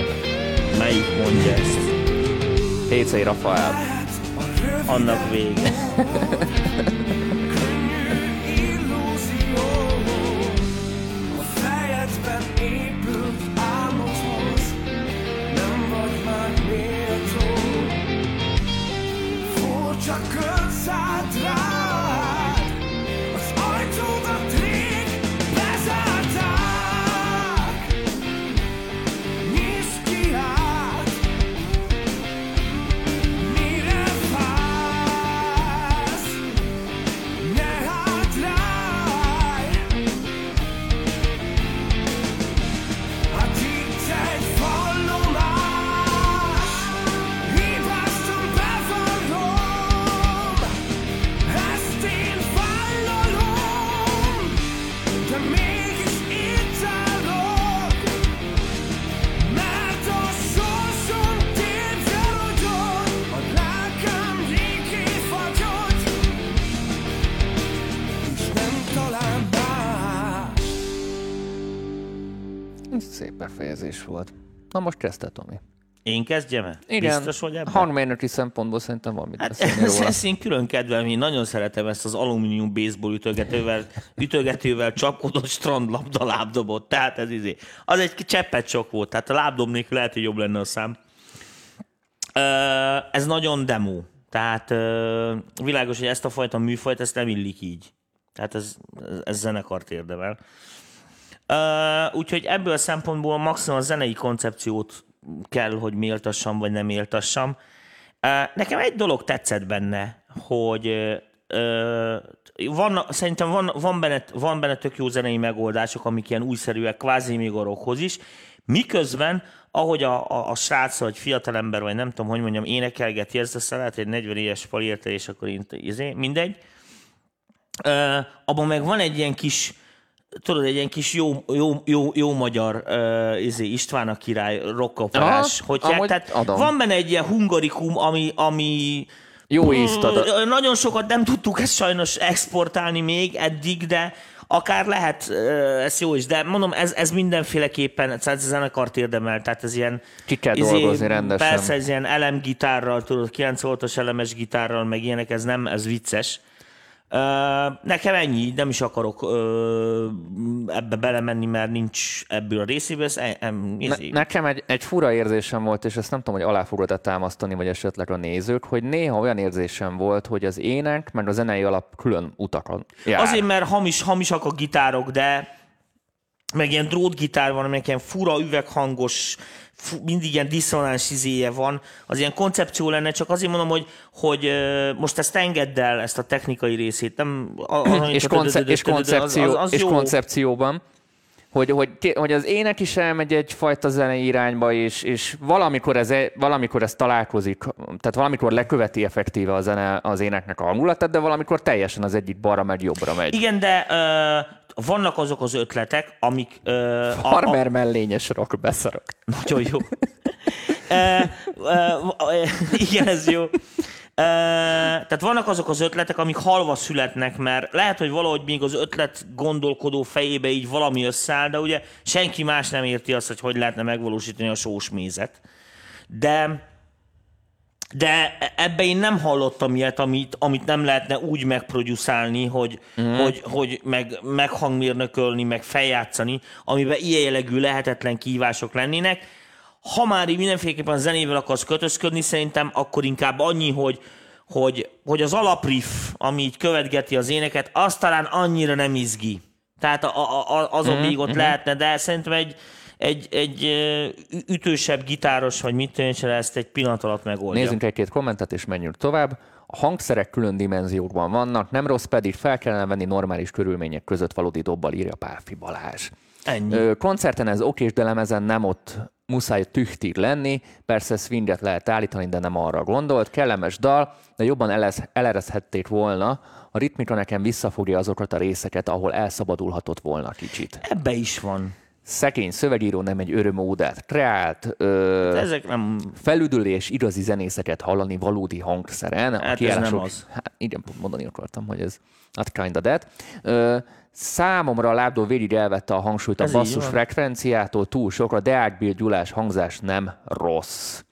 Melyik mondja ezt? Hécei Rafael. Annak vége. befejezés volt. Na most kezdte, Tomi. Én kezdjem-e? Igen, Biztos, hogy ebben? hangmérnöki szempontból szerintem van mit Hát róla. ezt én külön kedvelem, én nagyon szeretem ezt az alumínium baseball ütögetővel, ütögetővel csapkodott strandlabda lábdobot. Tehát ez izé. Az egy cseppet sok volt, tehát a lábdob nélkül lehet, hogy jobb lenne a szám. Ez nagyon demo. Tehát világos, hogy ezt a fajta műfajt, ezt nem illik így. Tehát ez, ez, ez zenekart érdemel. Úgyhogy ebből a szempontból maximum a zenei koncepciót kell, hogy méltassam, vagy nem méltassam. Uh, nekem egy dolog tetszett benne, hogy uh, van, szerintem van, van, benne, van benne tök jó zenei megoldások, amik ilyen újszerűek, kvázi rockhoz is, miközben, ahogy a, a, a srác, vagy fiatalember, vagy nem tudom, hogy mondjam, énekelgeti ezt, aztán lehet, egy 40 éves érte, és akkor én, izé, mindegy. Uh, abban meg van egy ilyen kis, tudod, egy ilyen kis jó, jó, jó, jó magyar uh, izé, István a király rockoperás. Aha, Hogy tehát adom. van benne egy ilyen hungarikum, ami, ami Jó ízt ad. Nagyon sokat nem tudtuk ezt sajnos exportálni még eddig, de akár lehet, ez jó is, de mondom, ez, ez mindenféleképpen, tehát ez zenekart érdemel, tehát ez ilyen... Ki kell dolgozni rendesen. Persze, ez ilyen elemgitárral, tudod, 9 voltos elemes gitárral, meg ilyenek, ez nem, ez vicces. Nekem ennyi, nem is akarok ebbe belemenni, mert nincs ebből a részéből. Ez, em, Ne, nekem egy, egy fura érzésem volt, és ezt nem tudom, hogy alá fogod-e támasztani, vagy esetleg a nézők, hogy néha olyan érzésem volt, hogy az ének, meg a zenei alap külön utakon jár. Azért, mert hamis, hamisak a gitárok, de meg ilyen drótgitár van, amelyek ilyen fura üveghangos, mindig ilyen diszonáns izéje van, az ilyen koncepció lenne, csak azért mondom, hogy, hogy most ezt engedd el, ezt a technikai részét. Nem, és, konce- és, koncepció, és koncepcióban, hogy, hogy, hogy az ének is elmegy egyfajta zenei irányba, és, és valamikor, ez, e- valamikor ez találkozik, tehát valamikor leköveti effektíve a zene az éneknek a hangulatát, de valamikor teljesen az egyik balra megy, jobbra megy. Igen, de vannak azok az ötletek, amik... Ö, a, a, Farmer mellényes rock beszarok. Nagyon jó. e, e, igen, ez jó. E, tehát vannak azok az ötletek, amik halva születnek, mert lehet, hogy valahogy még az ötlet gondolkodó fejébe így valami összeáll, de ugye senki más nem érti azt, hogy hogy lehetne megvalósítani a sós mézet. De de ebbe én nem hallottam ilyet, amit, amit nem lehetne úgy megproduszálni, hogy, mm. hogy, hogy meg, meghangmérnökölni, meg feljátszani, amiben ilyen jellegű lehetetlen kívások lennének. Ha már így mindenféleképpen zenével akarsz kötözködni, szerintem akkor inkább annyi, hogy, hogy, hogy az alapriff, ami így követgeti az éneket, az talán annyira nem izgi. Tehát a, a, a, azon még ott lehetne, de szerintem egy, egy, egy ütősebb gitáros, vagy mit tűnse ezt egy pillanat alatt megoldja. Nézzünk egy-két kommentet, és menjünk tovább. A hangszerek külön dimenziókban vannak, nem rossz, pedig fel kellene venni normális körülmények között valódi dobbal, írja Pálfi Balázs. Ennyi. Ö, koncerten ez okés, de lemezen nem ott muszáj tüchtig lenni, persze swinget lehet állítani, de nem arra gondolt. Kellemes dal, de jobban elez, elerezhették volna. A ritmika nekem visszafogja azokat a részeket, ahol elszabadulhatott volna kicsit. Ebbe is van. Szegény szövegíró nem egy örömódát kreált, ö, Ezek nem... felüdülés, igazi zenészeket hallani valódi hangszeren. Hát ez nem az. Hát igen, mondani akartam, hogy ez not kinda that. Ö, számomra a lábdó végig elvette a hangsúlyt a Ez így basszus frekvenciától túl sokra, de Ágbil Gyulás hangzás nem rossz.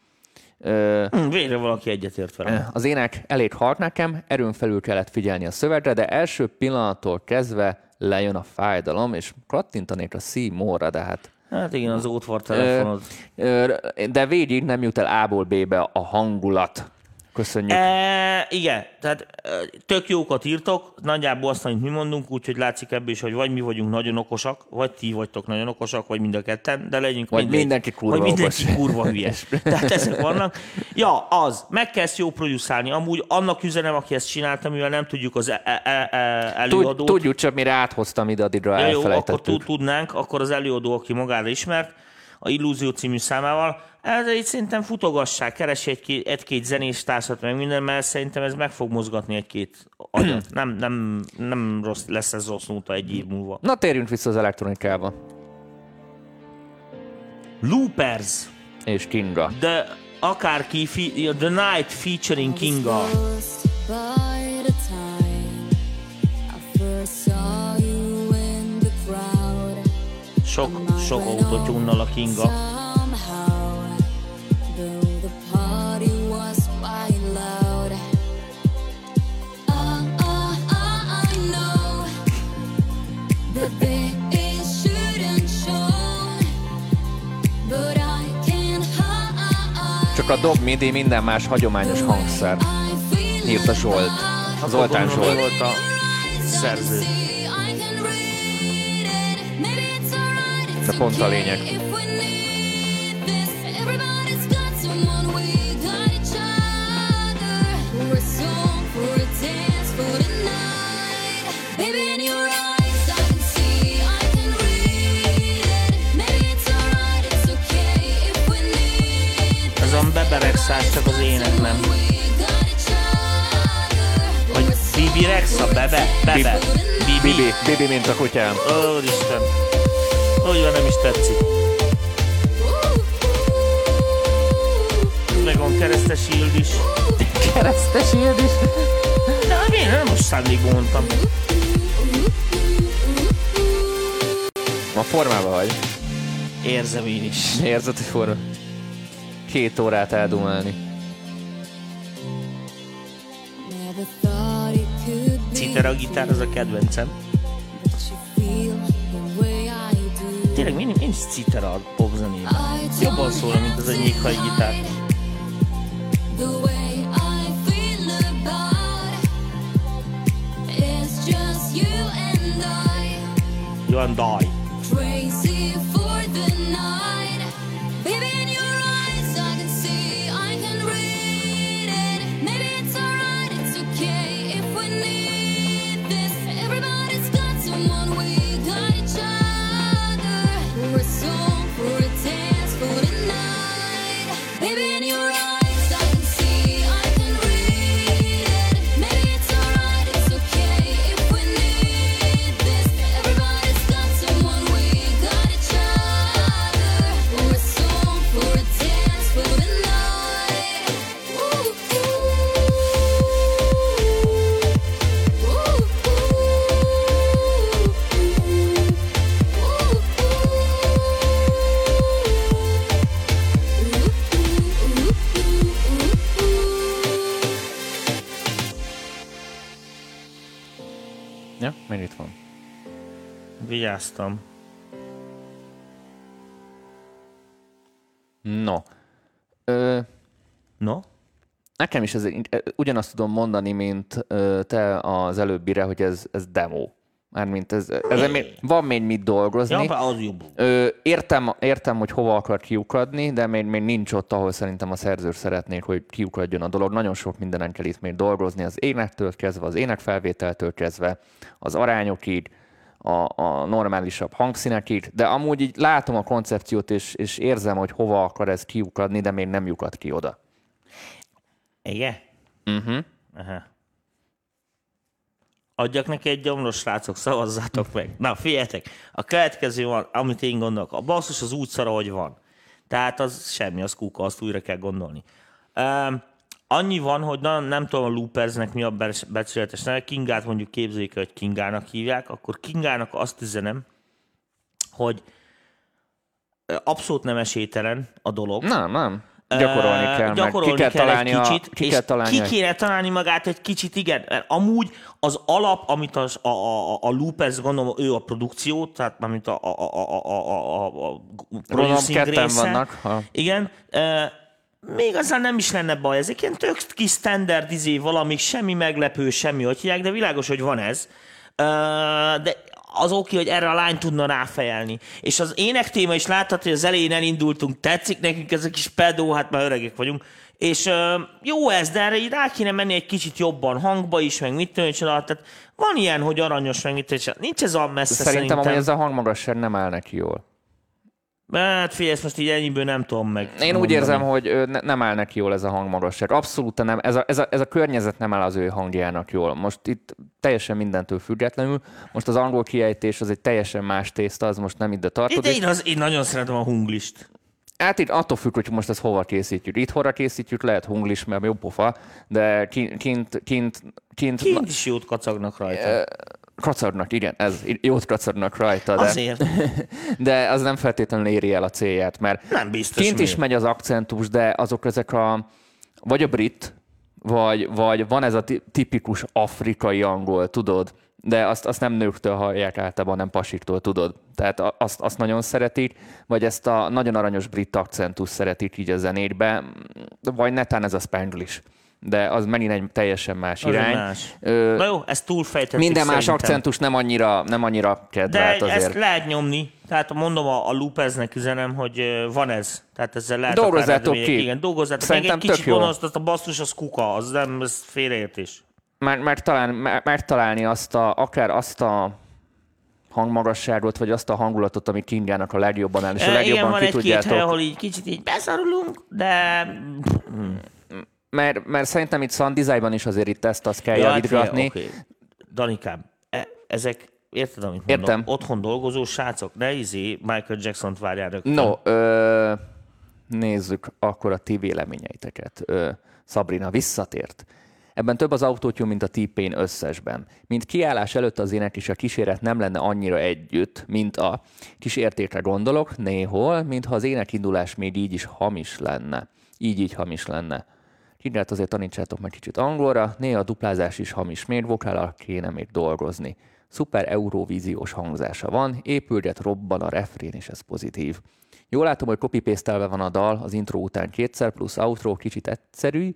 Ö, Hm, Végre valaki egyetért velem. az ének elég hard nekem, erőn felül kellett figyelni a szövegre, de első pillanattól kezdve lejön a fájdalom, és kattintanék a C-móra, de hát Hát igen, az ótvar telefonod. Ö, de végig nem jut el A-ból B-be a hangulat. Köszönjük. E, igen, tehát e, tök jókat írtok, nagyjából azt, amit mi mondunk, úgyhogy látszik ebből is, hogy vagy mi vagyunk nagyon okosak, vagy ti vagytok nagyon okosak, vagy mind a ketten, de legyünk Vagy mindegy. mindenki kurva Vagy mindenki okos. kurva hülyes. Tehát ezek vannak. Ja, az, meg kell ezt jó producálni. Amúgy annak üzenem, aki ezt csinálta, mivel nem tudjuk az e- e- e- előadót. tudjuk, csak mire áthoztam ide, addigra Ja, jó, akkor elfelejtettük. tudnánk, akkor az előadó, aki magára ismert, a Illúzió című számával, ez egy szerintem futogassák, keresi egy-két, egy-két zenés társat, meg minden, mert szerintem ez meg fog mozgatni egy-két agyat. Nem, nem, nem rossz, lesz ez rossz nóta egy év múlva. Na, térjünk vissza az elektronikába. Loopers, És Kinga. de akárki, fi, The Night featuring Kinga. Lost by the time show, but I can't hide. Csak a dob midi minden más hagyományos hangszer. Írta Zsolt. Zoltán Zsolt. volt a szerző. If we need Ez a beberegszás csak az ének, nem? Vagy Bibi Rex a bebe? Bebe. Bibi. Bibi, Bibi, mint a kutyám. Ó, Isten. Hogy van, nem is tetszik. Meg van keresztes shield is. Keresztes ilyed is. De hát én nem most szándékból mondtam. Ma formában vagy. Érzem én is. Érzed, hogy forma. Két órát eldumálni. Citer a gitár, az a kedvencem. Tényleg mindig nincs citer a popzenében. Jobban szól, mint az a nyékhaj gitár. You and I. Vigyáztam. No. Ö, No? nekem is ez ugyanazt tudom mondani, mint te az előbbire, hogy ez, ez demo. Mármint ez, ez még, van még mit dolgozni. Ja, az jobb. Ö, értem, értem, hogy hova akar kiukadni, de még, még nincs ott, ahol szerintem a szerzők szeretnék, hogy kiukadjon a dolog. Nagyon sok mindenen kell itt még dolgozni, az énektől kezdve, az énekfelvételtől kezdve, az arányokig, a, a normálisabb hangszínekig, de amúgy így látom a koncepciót, és, és érzem, hogy hova akar ez kiukadni, de még nem lyukad ki oda. Igen? Uh-huh. Aha. Adjak neki egy gyomros, srácok, szavazzátok meg. Na, figyeljetek, a következő van, amit én gondolok. A basszus az úgy szar, ahogy van. Tehát az semmi, az kuka, azt újra kell gondolni. Um, annyi van, hogy na, nem tudom a Loopersnek mi a be- becsületes neve, Kingát mondjuk képzeljék, el, hogy Kingának hívják, akkor Kingának azt üzenem, hogy abszolút nem esélytelen a dolog. Nem, nem. Gyakorolni kell, mert gyakorolni ki kell találni, egy a, kicsit, ki és kell találni ki a- kéne találni magát egy kicsit, igen. Mert amúgy az alap, amit az, a, a, a, a Loopers, gondolom, ő a produkció, tehát mármint a, a, a, a, a, a, a, a producing része. vannak, ha- Igen. Ö, még azzal nem is lenne baj, ezek ilyen tök kis standard izé, valami, semmi meglepő, semmi, hogy hívják, de világos, hogy van ez. De az oké, hogy erre a lány tudna ráfejelni. És az ének téma is láthatod, hogy az elején elindultunk, tetszik nekünk ez a kis pedó, hát már öregek vagyunk. És jó ez, de erre így rá kéne menni egy kicsit jobban hangba is, meg mit tudom. Tehát van ilyen, hogy aranyos, meg mit tudom. Nincs ez a messze Szerintem, szerintem. ez a hangmagasság nem áll neki jól. Hát figyelj, ezt most így ennyiből nem tudom meg. Én úgy mondani. érzem, hogy ne, nem áll neki jól ez a hangmagasság. Abszolút nem. Ez a, ez, a, ez a környezet nem áll az ő hangjának jól. Most itt teljesen mindentől függetlenül. Most az angol kiejtés az egy teljesen más tészta, az most nem ide De tartozik. én, az, én nagyon szeretem a hunglist. Hát itt attól függ, hogy most ezt hova készítjük. Itt hova készítjük, lehet hunglis, mert jó pofa, de kint, kint, kint, kint, Kint is jót kacagnak rajta. Kacagnak, igen, ez, jót kacagnak rajta, de, Azért. de az nem feltétlenül éri el a célját, mert Nem biztos, kint is miért. megy az akcentus, de azok ezek a, vagy a brit, vagy, vagy van ez a ti- tipikus afrikai angol, tudod, de azt, azt nem nőktől hallják általában, nem pasiktól, tudod. Tehát azt, azt nagyon szeretik, vagy ezt a nagyon aranyos brit akcentus szeretik így a zenétbe, vagy netán ez a spanglish. De az megint egy teljesen más Az irány. más. Ö, Na jó, ezt túlfejtettük minden más szerintem. akcentus nem annyira, nem annyira kedvelt De azért. ezt lehet nyomni. Tehát mondom a, a Loopersnek üzenem, hogy van ez. Tehát ezzel lehet Dolgozzátok ki. Igen, dolgozzátok. Szerintem egy kicsit gonosz, azt a basszus, az kuka, az nem, ez félreértés. Meg, megtalálni, me- megtalálni azt a, akár azt a hangmagasságot, vagy azt a hangulatot, ami Kingának a legjobban áll, és a E, Igen, legjobban van ki egy-két hely, ahol így kicsit így beszarulunk, de... Mert, mert szerintem itt sound designban is azért itt ezt azt kell Ja, hát javítgatni. figyelj, oké. Danikám, e, ezek, érted, amit Értem. mondom? Otthon dolgozó srácok, ne izé Michael Jackson-t várjál rögtön. No, ö, nézzük akkor a ti véleményeiteket. Ö, Sabrina visszatért. Ebben több az autótyú, mint a T-Pain összesben. Mint kiállás előtt az ének és a kíséret nem lenne annyira együtt, mint a kísértékre gondolok, néhol, mintha az énekindulás még így is hamis lenne. Így-így hamis lenne. Kindát azért tanítsátok meg kicsit angolra, néha a duplázás is hamis, miért vokállal kéne még dolgozni. Szuper eurovíziós hangzása van, épülget, robban a refrén, és ez pozitív. Jól látom, hogy copy van a dal, az intro után kétszer, plusz outro kicsit egyszerű,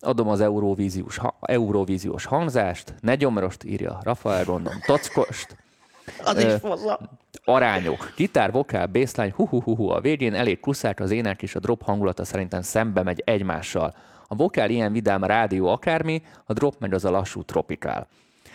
adom az Eurovíziós, ha- Eurovíziós hangzást, ne gyomrost, írja Rafael Rondon, tockost, Az is faza. arányok, gitár, vokál, bassline, hu hu hu hu a végén elég kuszák, az ének és a drop hangulata szerintem szembe megy egymással. A vokál ilyen vidám rádió akármi, a drop meg az a lassú tropikál.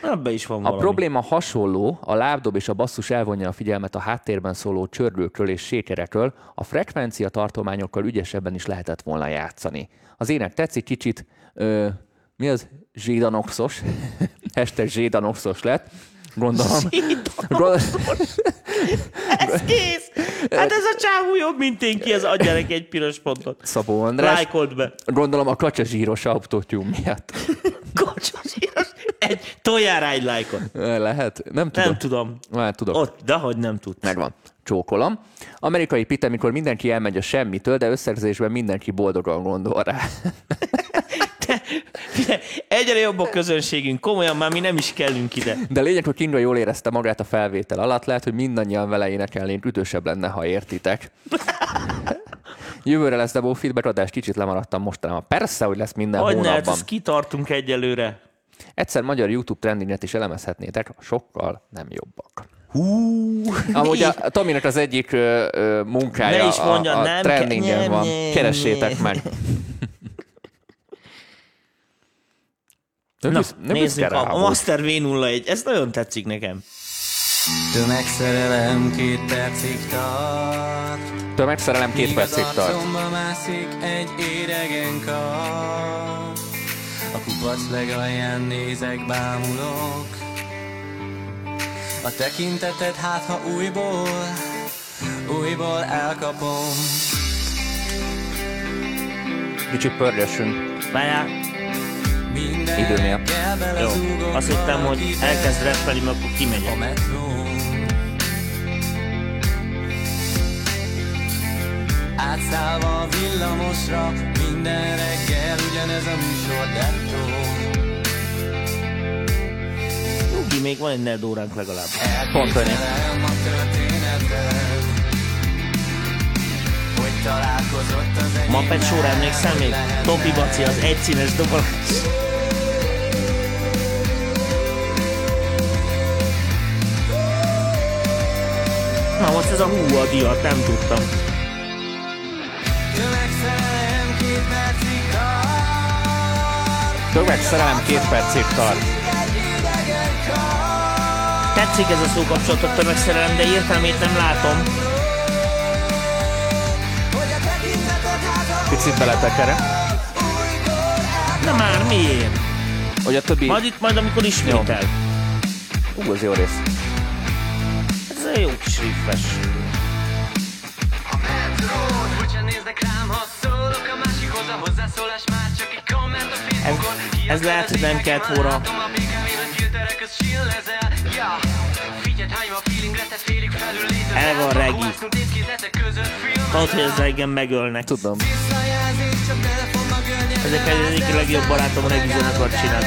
Ebbe is van A valami. probléma hasonló, a lábdob és a basszus elvonja a figyelmet a háttérben szóló csörgőkről és sékerekről, a frekvencia tartományokkal ügyesebben is lehetett volna játszani. Az ének tetszik kicsit, ö, mi az? Zsidanoxos. Hashtag zsidanoxos lett. Gondolom. Gond- Ez kész! Hát ez a csávú jobb, mint én ki, ez adja neki egy piros pontot. Szabó András. Lájkold be. Gondolom a kacsa zsíros autótyú miatt. Kocsos Egy tojjál rá egy lájkot. Lehet? Nem tudom. Nem tudom. Nem tudom. Ott, de hogy nem tudsz. Megvan. Csókolom. Amerikai pite, amikor mindenki elmegy a semmitől, de összegzésben mindenki boldogan gondol rá. Figyelj, Egyre jobb a közönségünk, komolyan már mi nem is kellünk ide. De lényeg, hogy Kinga jól érezte magát a felvétel alatt, lehet, hogy mindannyian vele énekelnénk, ütősebb lenne, ha értitek. Jövőre lesz demo feedback adás, kicsit lemaradtam mostanában. Persze, hogy lesz minden Hogy ne, hát hónapban. ezt kitartunk egyelőre. Egyszer magyar YouTube trendinget is elemezhetnétek, sokkal nem jobbak. Hú, Amúgy a Tominek az egyik ö, ö, munkája Ne is mondja, a, a nem, trendingen ke- van. nem, Keressétek nem. meg. Nem Na, nem nézzük, a, a. Master V01, ez nagyon tetszik nekem. Tömegszerelem két percig tart Tömegszerelem két percig tart. mászik egy éregen kar A kupac legalján nézek, bámulok A tekinteted hát, ha újból, újból elkapom Kicsit pörgessünk. Várjál, Minden Idő miatt. reggel jó. Azt hittem, hogy elkezd rappelni, mert akkor A kimegyek. Átszállva a villamosra Minden reggel ugyanez a műsor dettó Nyugi, még van egy negyed óránk legalább. Pont annyi. Elképzelem a történetet Hogy találkozott az enyém Muppet Show-ra emlékszel még? Topi Baci, az egyszínes dobolás. Na most ez a hú a divat, nem tudtam. Tömegszerelem két percig tart Tömegszerelem két percig tart. Tetszik ez a szókapcsolat a tömegszerelem, de értelmét nem látom. Picit beletekere. Na már miért? Hogy a többi... Majd itt majd amikor ismétel. Ú, az jó rész. Ez jó riffes. A metrón Furcsa néznek rám, ha szólok a másikhoz A hozzászólás már csak egy komment a Facebookon Ez- ez lehet, hogy nem kellett volna. Látom a BKV-n, hogy filterek közt chillezel Ja Figyeld, hány a feelingre, te félig felül létezel El van regi. Tudod, hogy ezzel engem megölnek. Tudom. Ezek egyik legjobb barátom a legüzeneteket csinál.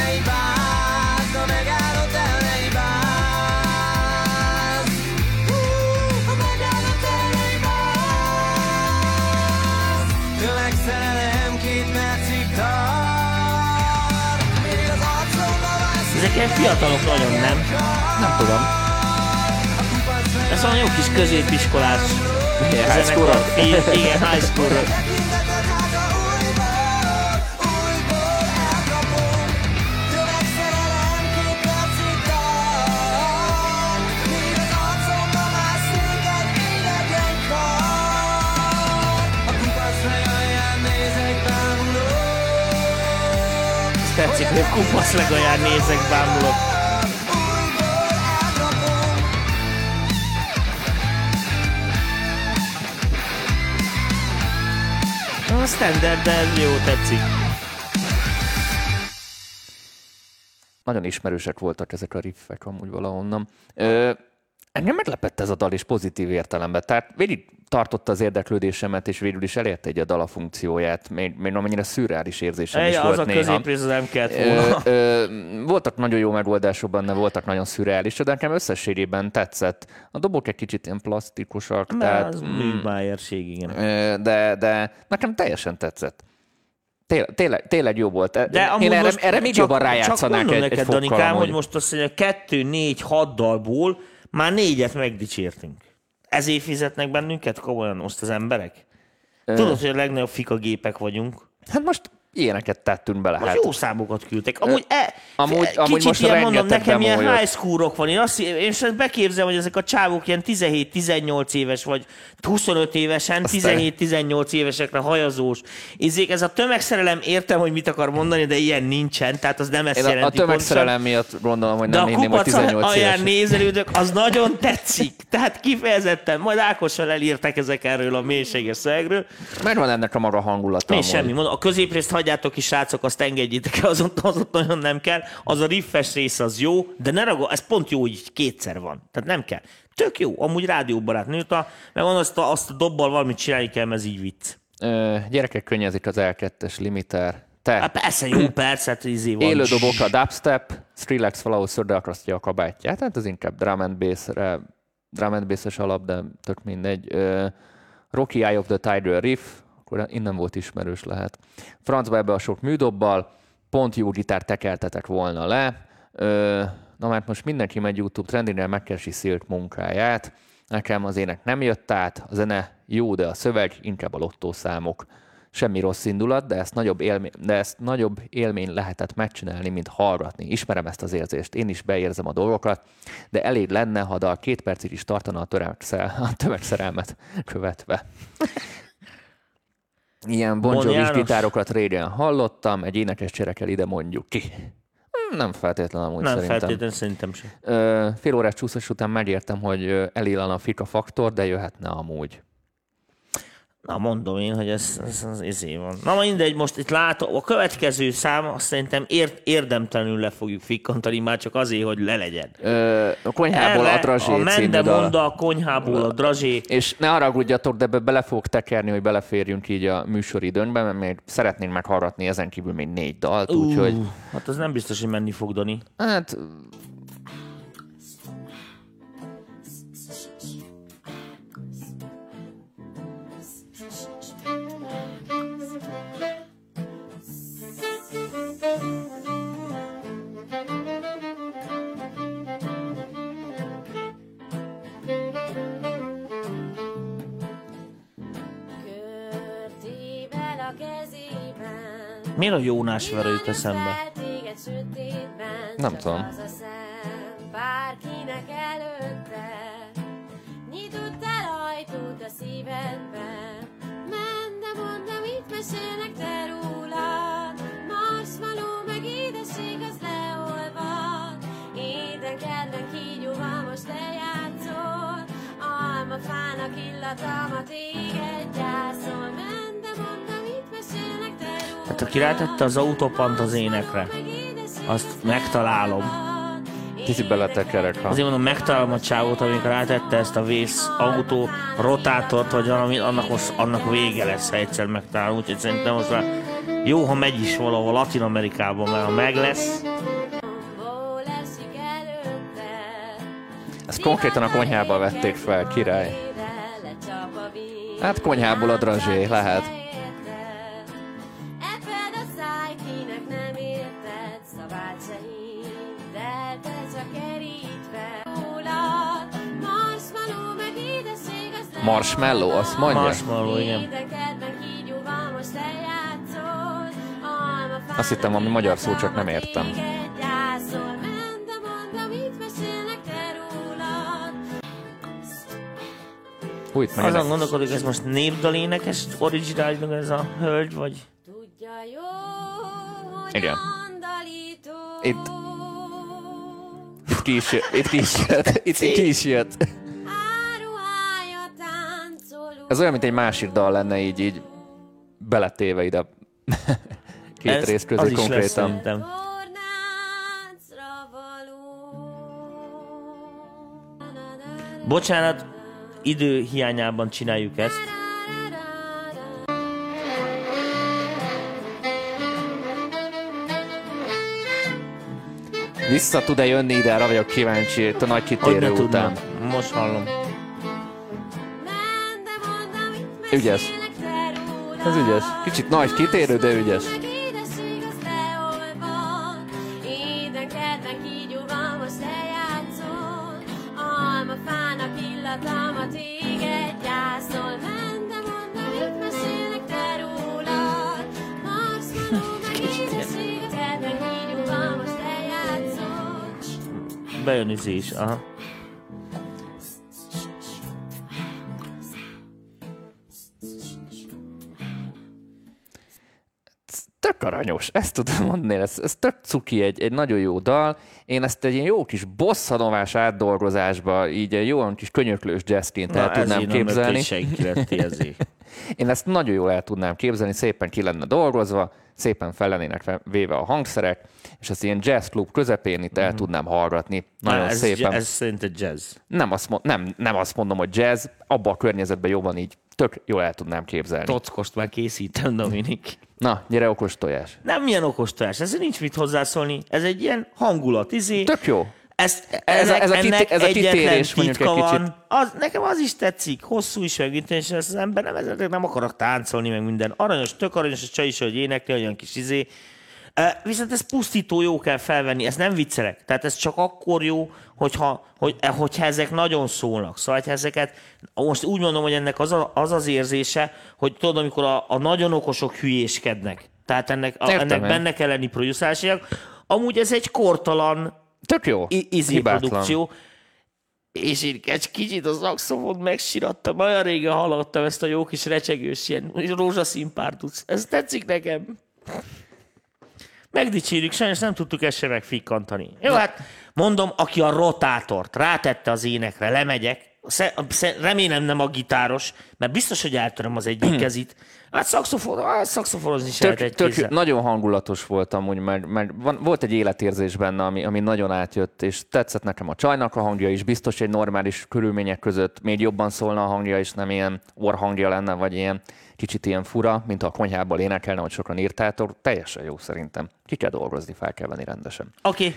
Ezek ilyen fiatalok nagyon, nem? Nem tudom. Ez olyan jó kis középiskolás Milyen high school igen, high school A kupasz legalján nézek, bámulok. A standard, de jó, tetszik. Nagyon ismerősek voltak ezek a riffek amúgy valahonnan. Ö, engem meglepett ez a dal is pozitív értelemben. Tehát végig tartotta az érdeklődésemet, és végül is elérte egy a dal a funkcióját. Még, még amennyire szürreális érzésem Egy, is az volt a néha. középrész nem kellett volna. ö, voltak nagyon jó megoldások benne, voltak nagyon szürreális, de nekem összességében tetszett. A dobok egy kicsit ilyen plastikusak, Mert tehát, az műmájerség, igen. ö, de, de nekem teljesen tetszett. Tényleg, tényleg, tényleg jó volt. De Én amúgy erre, most erre még csak, jobban Csak rájátszanák mondom egy, neked, egy Danikám, hogy most azt mondja, kettő, négy, hat dalból már négyet megdicsértünk. Ezért fizetnek bennünket komolyan most az emberek? Tudod, hogy a legnagyobb fikagépek vagyunk. Hát most ilyeneket tettünk bele. Most Hát. jó számokat küldtek. Amúgy, e, amúgy- kicsit amúgy most ilyen mondom, nekem ilyen high schoolok van. Én, azt, én ezt beképzelem, hogy ezek a csávok ilyen 17-18 éves, vagy 25 évesen, 17-18 évesekre hajazós. Izék, ez a tömegszerelem, értem, hogy mit akar mondani, de ilyen nincsen, tehát az nem ezt Én a, a jelenti tömegszerelem miatt gondolom, hogy de nem a hinném, hogy kupac 18 alján éves. nézelődök, az nagyon tetszik. Tehát kifejezetten, majd Ákossal elírtak ezek erről a mélységes szövegről. Megvan ennek a maga hangulata. Nincs semmi, mondom, a középrészt hagyjátok is, srácok, azt engedjétek el, az ott, nagyon nem kell. Az a riffes rész az jó, de ne ragad, ez pont jó, így kétszer van. Tehát nem kell. Tök jó, amúgy rádióbarát nőta, meg van azt a, azt a dobbal valamit csinálni kell, mert ez így vicc. Ö, gyerekek könnyezik az L2-es limiter. Te, Hát persze, jó perc, hát izé van. élő dobok a dubstep, Skrillex valahogy szördekasztja a kabátját, hát ez inkább drum and bass-re, drum and bass alap, de tök mindegy. Ö, Rocky Eye of the Tiger riff, akkor innen volt ismerős lehet. Francba ebbe a sok műdobbal, pont jó gitár tekertetek volna le. Ö, na mert most mindenki megy YouTube trendinél megkeresi Szélt munkáját. Nekem az ének nem jött át, a zene jó, de a szöveg inkább a lottószámok. Semmi rossz indulat, de ezt, nagyobb élmény, de ezt nagyobb élmény lehetett megcsinálni, mint hallgatni. Ismerem ezt az érzést, én is beérzem a dolgokat, de elég lenne, ha a két percig is tartana a, tömegszer, a tömegszerelmet követve. Ilyen Bon Jovi gitárokat régen hallottam, egy énekes cserekel ide mondjuk ki. Nem feltétlenül amúgy Nem szerintem. feltétlenül szerintem sem. Fél órás csúszás után megértem, hogy ö, elillan a fika faktor, de jöhetne amúgy. Na, mondom én, hogy ez, ez az izé van. Na mindegy, most itt látom, a következő szám azt szerintem ér, érdemtelenül le fogjuk fikkantani, már csak azért, hogy le legyen. Ö, a konyhából Erre a Drazsé a Mende. Monda, a konyhából a Drazsé. És ne haragudjatok, de ebbe bele fogok tekerni, hogy beleférjünk így a műsoridőnkbe, mert még szeretnénk meghallgatni ezen kívül még négy dalt, úgyhogy Ú, Hát az nem biztos, hogy menni fog, Dani. hát Miért a Jónás Vera jut eszembe? Nem tudom. Rólad Hát aki rátette az autópant az énekre, azt megtalálom. kicsit beletekerek, ha... Azért mondom, megtalálom a csávót, amikor rátette ezt a vész autó rotátort, vagy valami, annak, most, annak vége lesz, ha egyszer megtalálom. Úgyhogy szerintem most már jó, ha megy is valahol Latin Amerikában, mert ha meg lesz, Ezt konkrétan a konyhába vették fel, király. Hát konyhából a Drazsé, lehet. Marshmallow, azt mondja? marshmallow, igen. Azt hittem, valami magyar szó, csak nem értem. Hú, itt meg azon gondolkodik, ez most népdalénekes originálilag ez a hölgy, vagy Tudja jó, hogy Igen. Itt- Itt ki is jött, itt ki is jött, itt ki is jött. Ez olyan, mint egy másik dal lenne így, így beletéve ide két ez, rész közé lesz konkrétan. való. Bocsánat, idő hiányában csináljuk ezt. Vissza tud-e jönni ide, arra vagyok kíváncsi itt a nagy kitérő után. tudnám. Most hallom. Ügyes. Ez ügyes. Kicsit nagy kitérő, de ügyes. Bejön izé is, aha. Tök aranyos, ezt tudom mondani, ez, ez tök cuki, egy, egy nagyon jó dal. Én ezt egy ilyen jó kis bosszanovás átdolgozásba, így egy jó kis könyöklős jazzként el tudnám képzelni. senki lett. Én ezt nagyon jól el tudnám képzelni, szépen ki lenne dolgozva, szépen fel lennének véve a hangszerek, és ezt ilyen jazz klub közepén itt el tudnám hallgatni. Nagyon Mhm. ez, szépen. Ez szerinted jazz. Nem, azt mond, nem, nem azt mondom, hogy jazz, abban a környezetben jobban így tök jól el tudnám képzelni. Tockost már készítem, Dominik. Na, gyere, okos tojás. Nem milyen okos tojás, ezzel nincs mit hozzászólni. Ez egy ilyen hangulat, izé. Tök jó. Ezt, Ez a- ennek, ez a ennek ez a egyetlen kitérés mondjuk egy kicsit. van. Az, nekem az is tetszik, hosszú is megint, és ez az ember nem, nem akarok táncolni, meg minden. Aranyos, tök aranyos, a csaj is, hogy énekli, olyan kis izé. Viszont ez pusztító jó kell felvenni, ez nem viccelek. Tehát ez csak akkor jó, hogyha, hogy, eh, hogyha ezek nagyon szólnak. Szóval, ha ezeket, most úgy mondom, hogy ennek az a, az, az érzése, hogy tudod, amikor a, a nagyon okosok hülyéskednek. Tehát ennek, a, ennek benne kell lenni produszásiak. Amúgy ez egy kortalan Tök jó. izé produkció. És én egy kicsit az szaxofont megsirattam. Olyan régen hallottam ezt a jó kis recsegős ilyen rózsaszín párduc. Ez tetszik nekem. Megdicsérjük, sajnos nem tudtuk ezt sem megfikkantani. Jó, hát mondom, aki a rotátort rátette az énekre, lemegyek, remélem nem a gitáros, mert biztos, hogy eltöröm az egyik kezit. Hát szakszofon, hát szakszoforozni lehet Tök, egy tök, kézzel. nagyon hangulatos volt amúgy, mert, mert van, volt egy életérzés benne, ami, ami nagyon átjött, és tetszett nekem a csajnak a hangja is, biztos egy normális körülmények között még jobban szólna a hangja, és nem ilyen orhangja lenne, vagy ilyen kicsit ilyen fura, mint ha a konyhából énekelne, hogy sokan írtátok. Teljesen jó szerintem. Ki kell dolgozni, fel kell venni rendesen. Oké, okay.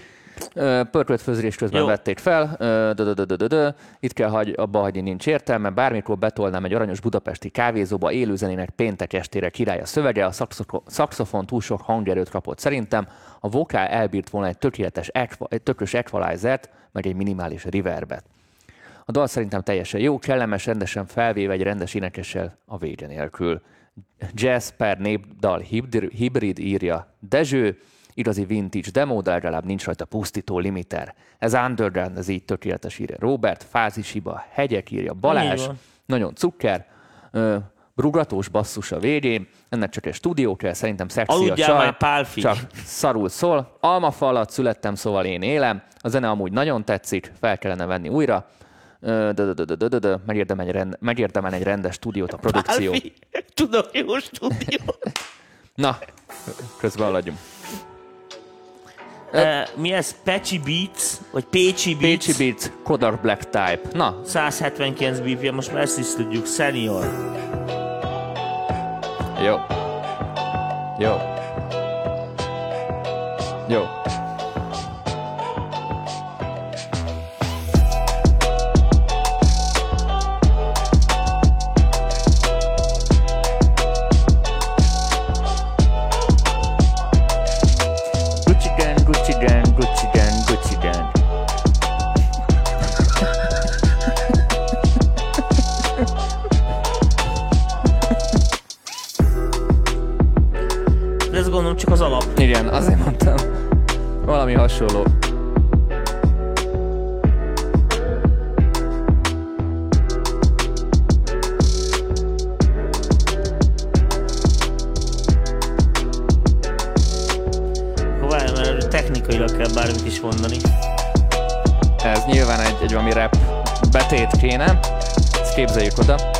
Pörkölt főzés közben Jó. vették fel. Ö, dö, dö, dö, dö, dö, dö. Itt kell hagy, abba hagyni, nincs értelme. Bármikor betolnám egy aranyos budapesti kávézóba, élőzenének péntek estére király a szövege, a szakszofon túl sok hangerőt kapott szerintem. A vokál elbírt volna egy tökéletes, egy tökös equalizert, meg egy minimális reverbet. A dal szerintem teljesen jó, kellemes, rendesen felvéve egy rendes énekessel a vége nélkül. Jazz per népdal hibrid, írja Dezső, igazi vintage demo, de legalább nincs rajta pusztító limiter. Ez underground, ez így tökéletes írja Robert, fázisiba, hegyek írja Balázs, nagyon cukker, ö, brugatós basszus a végén, ennek csak egy stúdió kell, szerintem szexi a Aludjál csaj, már, Pálfi. csak szarul szól. Almafa alatt születtem, szóval én élem. A zene amúgy nagyon tetszik, fel kellene venni újra. Megérdemel egy, rend, megérdemel egy rendes stúdiót a produkció. Alfi, tudok jó stúdió. Na, közben haladjunk. Uh, mi ez? Patchy Beats? Vagy Pécsi Beats? Pécsi Beats, Kodar Black Type. Na, 179 BPM, most már ezt is tudjuk. Senior. jó. Jó. Jó. Gondolom csak az alap. Igen, azért mondtam. Valami hasonló. Várj, mert technikailag kell bármit is mondani. Ez nyilván egy, egy valami rap betét kéne. Ezt képzeljük oda.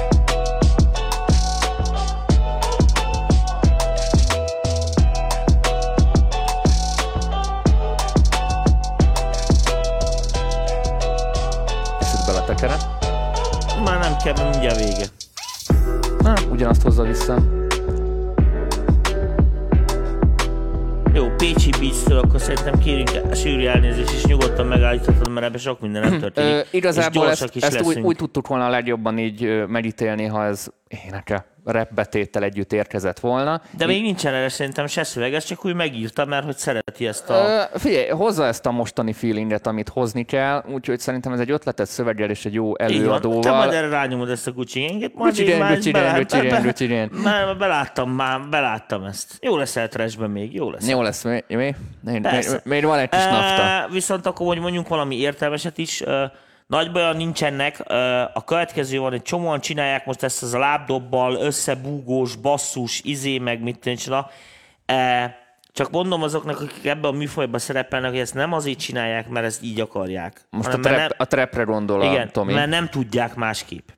Beletekerem. Már nem kell, mindjárt vége. Na, ugyanazt hozza vissza. Jó, Pécsi Beats-től akkor szerintem kérünk sűrű elnézést, és nyugodtan megállíthatod, mert ebben sok minden nem történik. Ö, igazából ezt, is ezt úgy, úgy tudtuk volna legjobban így megítélni, ha ez éneke rap betéttel együtt érkezett volna. De még nincsen erre szerintem se szöveg, ez csak úgy megírta, mert hogy szereti ezt a... Ö, figyelj, hozza ezt a mostani feelinget, amit hozni kell, úgyhogy szerintem ez egy ötletes szöveggel és egy jó van. Te előadóval. majd erre rányomod ezt a én Gang, már beláttam, már beláttam ezt. Jó lesz el trashben még, jó lesz. Jó lesz, mi? mi? Még, még, még van egy kis nafta. Viszont akkor, hogy mondjunk valami értelmeset is, uh, nagy baja nincsenek. A következő van, egy csomóan csinálják most ezt az a lábdobbal, összebúgós, basszus, izé, meg mit. Uh, csak mondom azoknak, akik ebben a műfajban szerepelnek, hogy ezt nem azért csinálják, mert ezt így akarják. Most a, trap, nem- a trapre gondol a igen, Tomi. mert nem tudják másképp.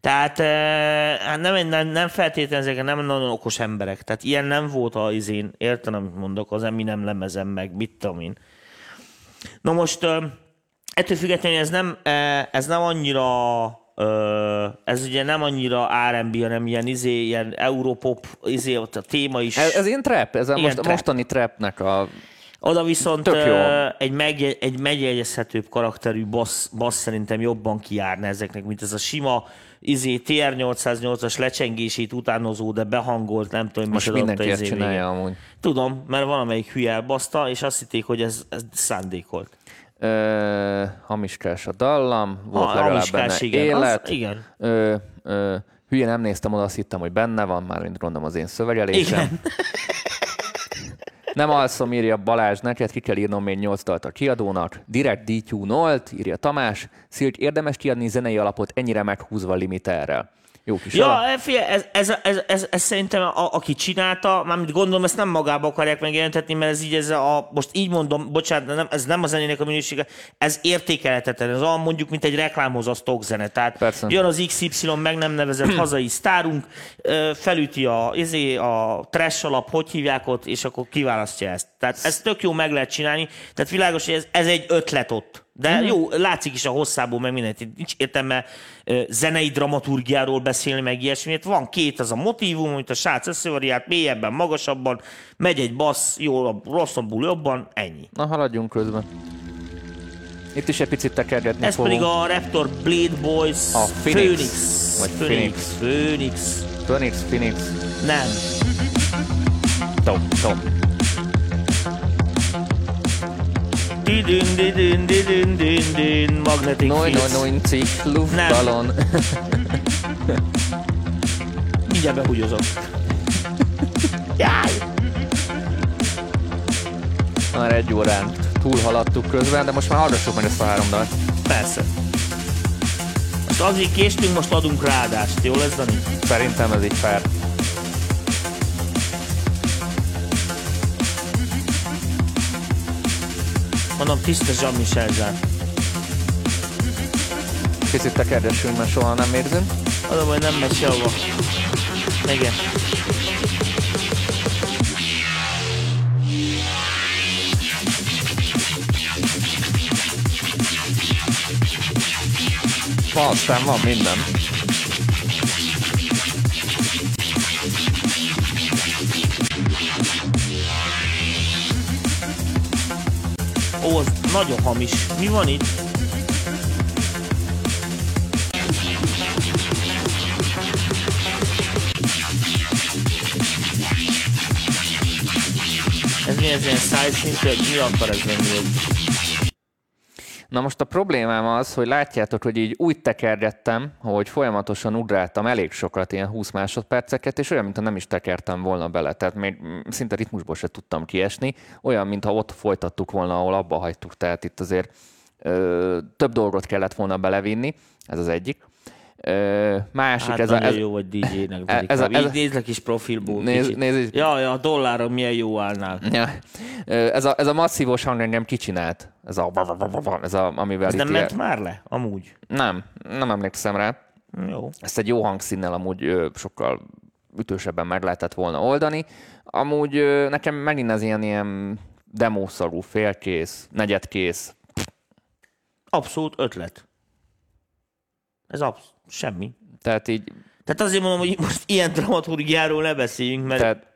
Tehát eh, hát nem, nem, nem feltétlenül ezek nem nagyon okos emberek. Tehát ilyen nem volt az izén, értem, amit mondok, az nem lemezem meg, mit tudom én. Na most ettől függetlenül ez nem, eh, ez nem annyira eh, ez ugye nem annyira R&B, hanem ilyen izé, ilyen Europop, izé, ott a téma is. Ez, ez ilyen trap, ez a most, trap. mostani trapnek a... Oda viszont ö, egy, megje, egy megjegyezhetőbb karakterű bassz, bassz szerintem jobban kijárna ezeknek, mint ez a sima izé, TR-808-as lecsengését utánozó, de behangolt, nem tudom, Most mindenki ezt izé csinálja végén. amúgy. Tudom, mert valamelyik hülye elbaszta, és azt hitték, hogy ez, ez szándékolt. Ö, hamiskás a dallam, volt Ha- legalább hamiskás, benne igen, az- élet. igen. Ö, ö, hülye nem néztem oda, azt hittem, hogy benne van, már mint gondolom az én szövegelésem. Igen. Nem alszom, írja Balázs, neked ki kell írnom még 8 dalt a kiadónak. Direkt DQ 0 írja Tamás. Szilcs, érdemes kiadni zenei alapot ennyire meghúzva limiterrel. Jó kis Ja, alap. figyelj, ez, ez, ez, ez, ez, szerintem a, aki csinálta, mármint gondolom, ezt nem magába akarják megjelentetni, mert ez így, ez a, most így mondom, bocsánat, nem, ez nem a zenének a minősége, ez értékelhetetlen, ez olyan mondjuk, mint egy reklámhoz a stock zene. Tehát Persze. jön az XY meg nem nevezett hazai sztárunk, felüti a, izé, a trash alap, hogy hívják ott, és akkor kiválasztja ezt. Tehát ez tök jó meg lehet csinálni, tehát világos, hogy ez, ez egy ötlet ott. De Mhm. jó, látszik is a hosszából, meg mindent. Nincs értelme zenei dramaturgiáról beszélni, meg ilyesmit. Van két az a motívum, amit a srác összevariált, mélyebben, magasabban, megy egy bassz, jól, rosszabbul, jobban, ennyi. Na, haladjunk közben. Itt is egy picit tekergetni Ez fogunk. pedig a Raptor Blade Boys A Phoenix. Phoenix. Vagy Phoenix. Phoenix. Phoenix, Phoenix. Nem. Tom, Tom. Didün, didün, didün, didün, didün, Magnetic Noin, Fields. noin, noin, cikk, luftballon. Mindjárt behúgyozom. Jaj! Már egy órán túlhaladtuk közben, de most már hallgassuk meg ezt a három dalt. Persze. Most azért késtünk, most adunk ráadást. Jó lesz, Dani? Szerintem ez így fair. Mondom, tiszta Jean-Michel Zsán. Picit tekerdessünk, mert soha nem érzünk. Az a baj, nem megy sehova. Igen. Aztán van minden. Ó, az nagyon hamis. Mi van itt? Ez mi ez ilyen szájszintű, mi akar ez lenni? Na most a problémám az, hogy látjátok, hogy így úgy tekergettem, hogy folyamatosan ugráltam elég sokat, ilyen 20 másodperceket, és olyan, mintha nem is tekertem volna bele. Tehát még szinte ritmusból se tudtam kiesni. Olyan, mintha ott folytattuk volna, ahol abba hagytuk. Tehát itt azért ö, több dolgot kellett volna belevinni, ez az egyik. Ö, másik, Hát ez, a, ez, jó vagy DJ-nek. ez a- Ez, ez a- Így nézlek is profilból. Nézd- kicsit. így. Ja, ja, a dolláron milyen jó állnál. Ja. Ez a, ez a masszívos hang engem kicsinált. Ez a, ez a amivel Ez nem ment már le? Amúgy. Nem, nem emlékszem rá. Jó. Ezt egy jó hangszínnel amúgy ö, sokkal ütősebben meg lehetett volna oldani. Amúgy ö, nekem megint az ilyen, ilyen demószagú, félkész, negyedkész. Abszolút ötlet. Ez absz- semmi. Tehát így, Tehát azért mondom, hogy most ilyen dramaturgiáról ne beszéljünk, mert, tehát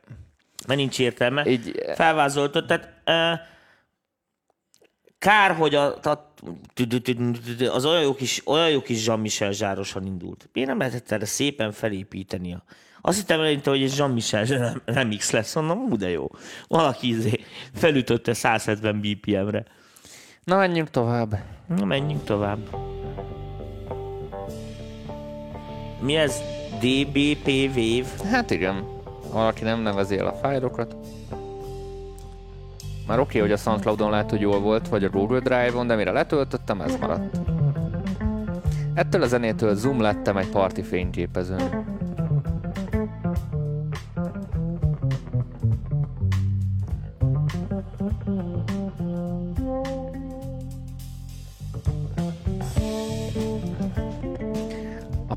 mert nincs értelme. így Felvázoltad, tehát uh, kár, hogy a, a, az olyan jó kis, olyan jó kis Jean-Michel zsárosan indult. Miért nem lehetett erre szépen felépíteni? Azt hittem eleinte, hogy egy Jean-Michel rem- remix lesz, mondom, ú, de jó. Valaki izé felütötte 170 BPM-re. Na, menjünk tovább. Na, menjünk tovább. Mi ez? DBP Wave? Hát igen, valaki nem nevezi el a fájlokat. Már oké, okay, hogy a Soundcloudon lehet, hogy jól volt, vagy a Google Drive-on, de mire letöltöttem, ez maradt. Ettől a zenétől zoom lettem egy parti fényképezőn.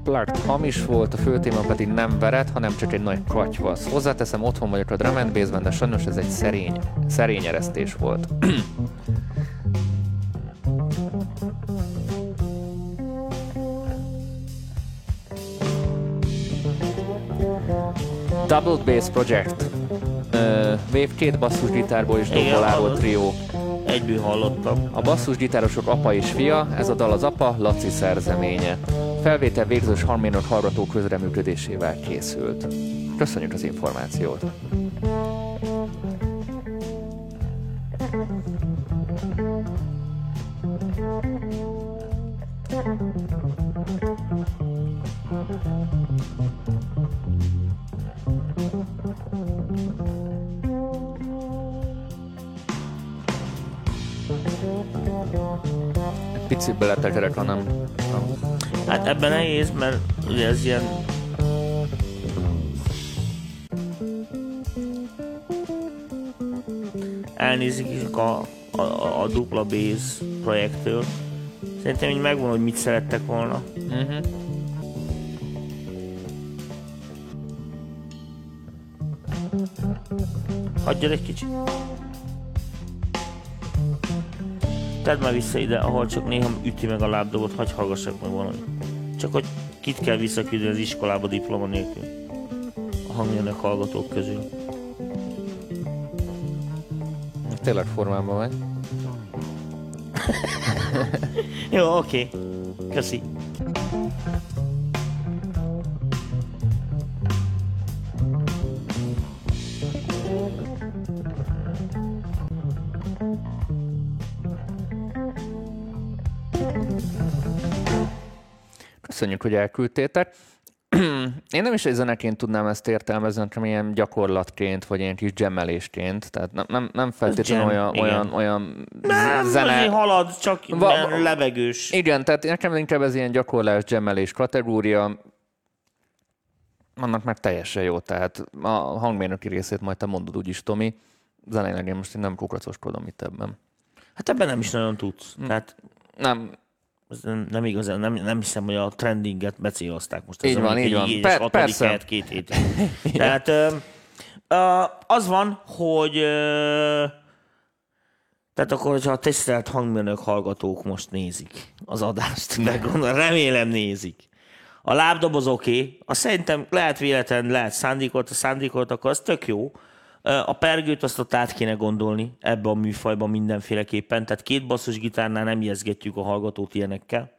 A Plugged hamis volt, a főtéma pedig nem veret, hanem csak egy nagy katyvasz. Hozzáteszem, otthon vagyok a drum and bass-ben, de sajnos ez egy szerény, szerény eresztés volt. Double Bass Project. Uh, Wave két basszusgitárból és doboláról trió. Egyből hallottam. A basszusgitárosok apa és fia, ez a dal az apa, Laci szerzeménye. Felvétel végzős harménok hallgató közreműködésével készült. Köszönjük az információt! Egy picit beletekerek, hanem... Hát ebben nehéz, mert ugye ez ilyen elnézik a, a, a dupla base projektől. Szerintem így megvan, hogy mit szerettek volna. Uh-huh. Hagyjad egy kicsit. Tedd már vissza ide, ahol csak néha üti meg a lábdobot, hagyj hallgassak meg valami. Csak hogy kit kell visszaküldeni az iskolába diploma nélkül. A hangjának hallgatók közül. Tényleg formában vagy. Jó, oké. Köszi. Köszönjük, hogy elküldtétek. Én nem is egy zeneként tudnám ezt értelmezni, hanem ilyen gyakorlatként, vagy ilyen kis gemmelésként. Tehát nem, nem, nem feltétlenül Jam, olyan, igen. olyan, olyan Nem, zene. azért halad, csak Va- levegős. Igen, tehát nekem inkább ez ilyen gyakorlás, gemmelés kategória. Annak már teljesen jó, tehát a hangmérnöki részét majd te mondod úgyis, Tomi. Zeneileg én most én nem kukracoskodom itt ebben. Hát ebben nem is nagyon tudsz. Tehát Nem, nem, igazán, nem, nem hiszem, hogy a trendinget becélozták most. Így van, így van. igényes Per- persze. helyet két hét. Tehát az van, hogy tehát akkor, hogyha a tisztelt hangmérnök hallgatók most nézik az adást, gondolom, remélem nézik. A lábdoboz oké, okay. a szerintem lehet véletlen, lehet szándékolt, a szándékolt, akkor az tök jó. A pergőt azt ott át kéne gondolni ebbe a műfajban mindenféleképpen, tehát két basszusgitárnál nem jezgetjük a hallgatót ilyenekkel.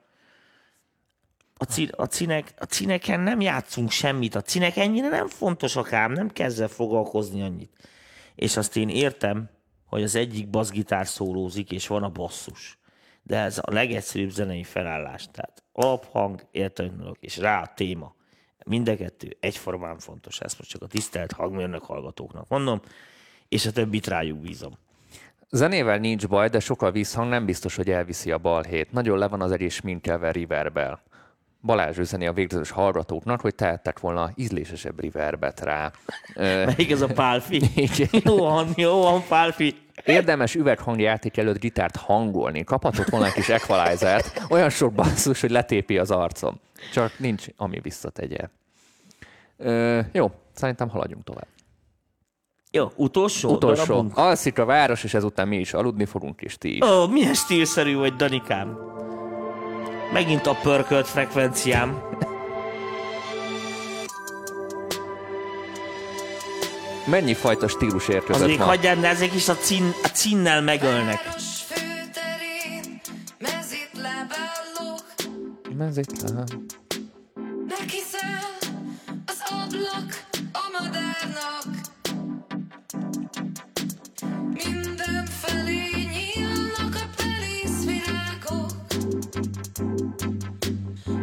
A, ci- a, cinek, a cineken nem játszunk semmit, a cinek ennyire nem fontosak ám, nem kezd foglalkozni annyit. És azt én értem, hogy az egyik basszgitár szólózik, és van a basszus. De ez a legegyszerűbb zenei felállás. Tehát alaphang, értelmülök, és rá a téma. Mind a kettő egyformán fontos. Ezt most csak a tisztelt hangmérnök hallgatóknak mondom, és a többit rájuk bízom. Zenével nincs baj, de sok a vízhang, nem biztos, hogy elviszi a balhét. Nagyon le van az egész minkelve reverbel. Balázs üzeni a végzős hallgatóknak, hogy tehettek volna ízlésesebb reverbet rá. Melyik ez a pálfi? Jó van, jó van, pálfi. Érdemes üveghangjáték előtt gitárt hangolni. Kaphatott volna egy kis equalizert, olyan sok basszus, hogy letépi az arcom. Csak nincs, ami visszategye. Ö, jó, szerintem haladjunk tovább. Jó, utolsó, Utolsó. darabunk? Alszik a város, és ezután mi is aludni fogunk, és ti is. Ó, milyen stílszerű vagy, Danikám. Megint a pörkölt frekvenciám. Mennyi fajta stílus érkezett még ma? hagyjál, de ezek is a, cín, a cínnel megölnek. Mezitlen. nekiszel az ablak a madárnak. Mindenfelé nyílnak a pelészvirágok,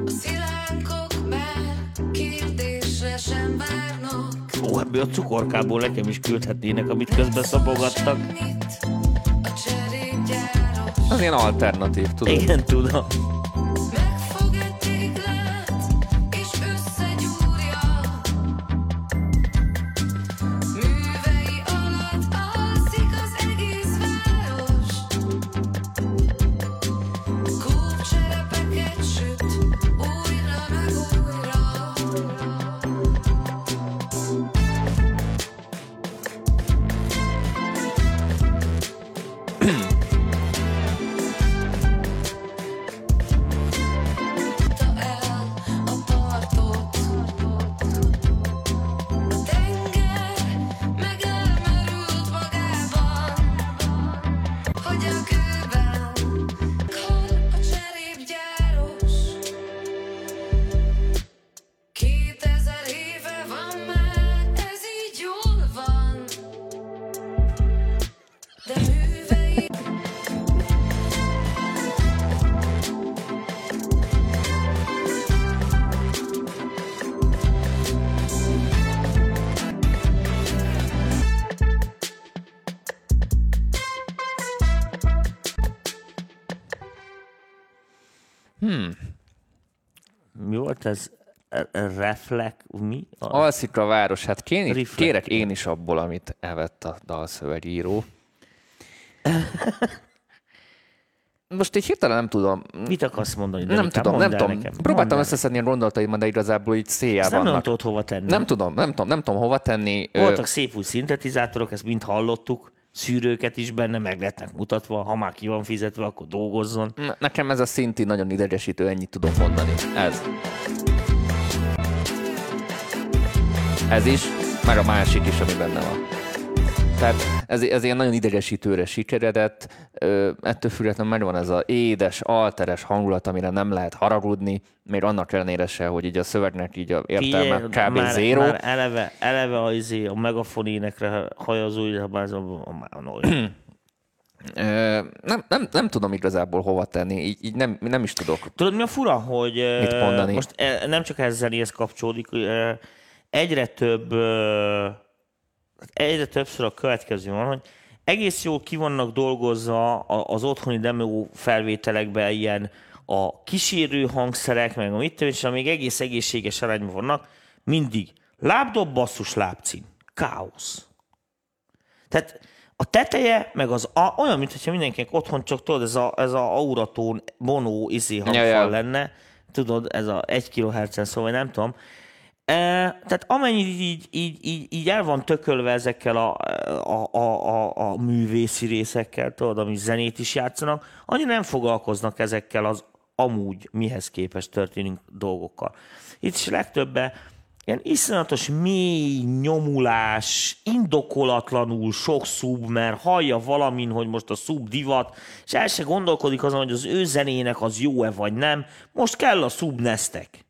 a szilánkok már kérdésre sem várnak. Ó, ebből a cukorkából nekem is küldhetnének, amit közben szabogattak. Semmit. Az ilyen alternatív, tudod? Igen, tudom. Reflek, mi? A, Alszik a város, hát kén, Reflect. kérek én is abból, amit evett a dalszövegíró. Most így hirtelen nem tudom. Mit akarsz mondani? Nem Danikám? tudom, Mondd nem tudom. nekem. Próbáltam Mondd összeszedni a gondolataimat, de igazából így széjjel nem vannak. nagyon tudod hova tenni. Nem tudom, nem tudom, nem tudom hova tenni. Voltak szép új szintetizátorok, ezt mind hallottuk, szűrőket is benne, meg lettnek mutatva, ha már ki van fizetve, akkor dolgozzon. Ne- Nekem ez a szinti nagyon idegesítő, ennyit tudom mondani. Ez. Ez is, meg a másik is, ami benne van. Tehát ez, ez ilyen nagyon idegesítőre sikeredett, ö, ettől függetlenül megvan ez az édes, alteres hangulat, amire nem lehet haragudni, még annak ellenére se, hogy így a szövegnek így a értelme Figyelj, kb. már, zéro. Már eleve, eleve a, izé, a megafon énekre hajazó, már az a, a, a, nem, nem, nem tudom igazából hova tenni, így, így nem, nem is tudok. Tudod, mi a fura, hogy Mit mondani? most eh, nem csak ez zenéhez kapcsolódik, egyre több, egyre többször a következő van, hogy egész jól ki vannak dolgozva az otthoni demo felvételekben ilyen a kísérő hangszerek, meg a mit tudom, és amíg egész egészséges arányban vannak, mindig lábdob, basszus, lábcím. Káosz. Tehát a teteje, meg az a, olyan, mintha mindenkinek otthon csak tudod, ez a, ez a auratón mono izé hangfal Ja, ja. lenne, tudod, ez a 1 kHz-en szó, vagy nem tudom. Tehát amennyit így, így, így, így el van tökölve ezekkel a, a, a, a, a művészi részekkel, tudod, ami zenét is játszanak, annyira nem foglalkoznak ezekkel az amúgy mihez képest történő dolgokkal. Itt is legtöbben ilyen iszonyatos mély nyomulás, indokolatlanul sok szub, mert hallja valamin, hogy most a szub divat, és el se gondolkodik azon, hogy az ő zenének az jó-e vagy nem. Most kell a szub neztek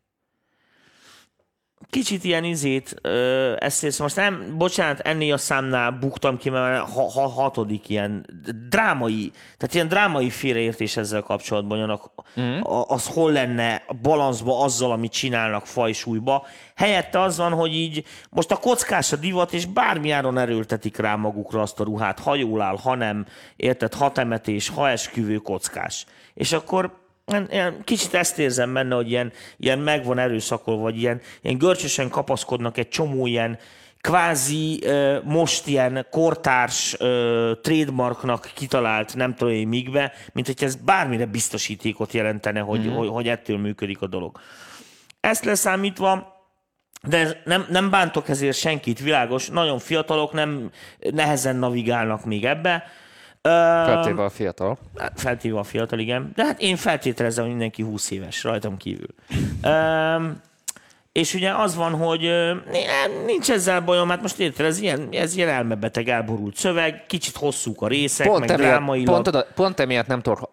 kicsit ilyen izét, ö, ezt érzem, most nem, bocsánat, ennél a számnál buktam ki, mert ha, ha, hatodik ilyen drámai, tehát ilyen drámai félreértés ezzel kapcsolatban, annak, mm. az hol lenne balanszba azzal, amit csinálnak fajsúlyba. Helyette az van, hogy így most a kockás a divat, és bármiáron erőltetik rá magukra azt a ruhát, ha jól áll, ha nem, érted, ha temetés, ha esküvő kockás. És akkor ilyen- kicsit ezt érzem benne, hogy ilyen, ilyen meg van erőszakolva, vagy ilyen, ilyen görcsösen kapaszkodnak egy csomó ilyen kvázi most ilyen kortárs trademarknak kitalált nem tudom én migbe, mint hogy ez bármire biztosítékot jelentene, hogy, mm. hogy, hogy ettől működik a dolog. Ezt leszámítva, de nem, nem bántok ezért senkit, világos, nagyon fiatalok, nem nehezen navigálnak még ebbe. Feltéve a fiatal. Feltéve a fiatal, igen. De hát én feltételezem, hogy mindenki 20 éves, rajtam kívül. Um, és ugye az van, hogy nincs ezzel bajom, hát most érted, ez ilyen, ez ilyen elmebeteg, elborult szöveg, kicsit hosszúk a részek, Pont meg emiatt, drámailag. pont, oda, pont emiatt nem tudok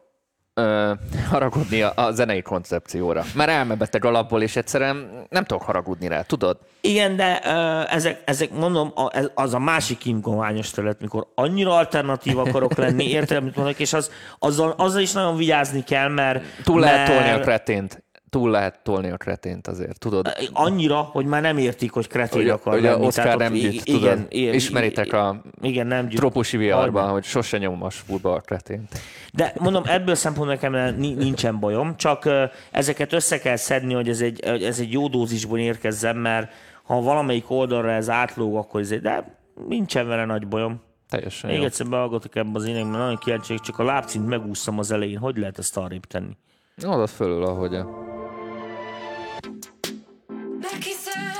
ö, haragudni a, a zenei koncepcióra. Mert elmebeteg alapból, és egyszerűen nem tudok haragudni rá, tudod? Igen, de ö, ezek, ezek, mondom, a, ez- az a másik ingoványos terület, mikor annyira alternatív akarok lenni, érted, amit mondok, és az, azzal, azzal is nagyon vigyázni kell, mert... Túl lehet mert- tolni a kretént. Túl lehet tolni a kretént azért, tudod? Annyira, hogy már nem értik, hogy kretén Ugye, akar ugye lenni. Ott nem gyűjt, tudod? igen, Ismeritek a igen, nem gyűjt. tropusi viharban, hogy sose nyom a spúrba a kretént. De mondom, ebből szempontból nekem ni- nincsen bajom, csak ezeket össze kell szedni, hogy ez egy, hogy ez egy jó dózisban érkezzen, mert ha valamelyik oldalra ez átlóg, akkor ez egy, de nincsen vele nagy bajom. Teljesen Még jó. egyszer behallgatok ebbe az énekben, nagyon kíváncsi, csak a lábcint megúsztam az elején. Hogy lehet ezt arrébb tenni? Fölül, ahogy. Nekiszel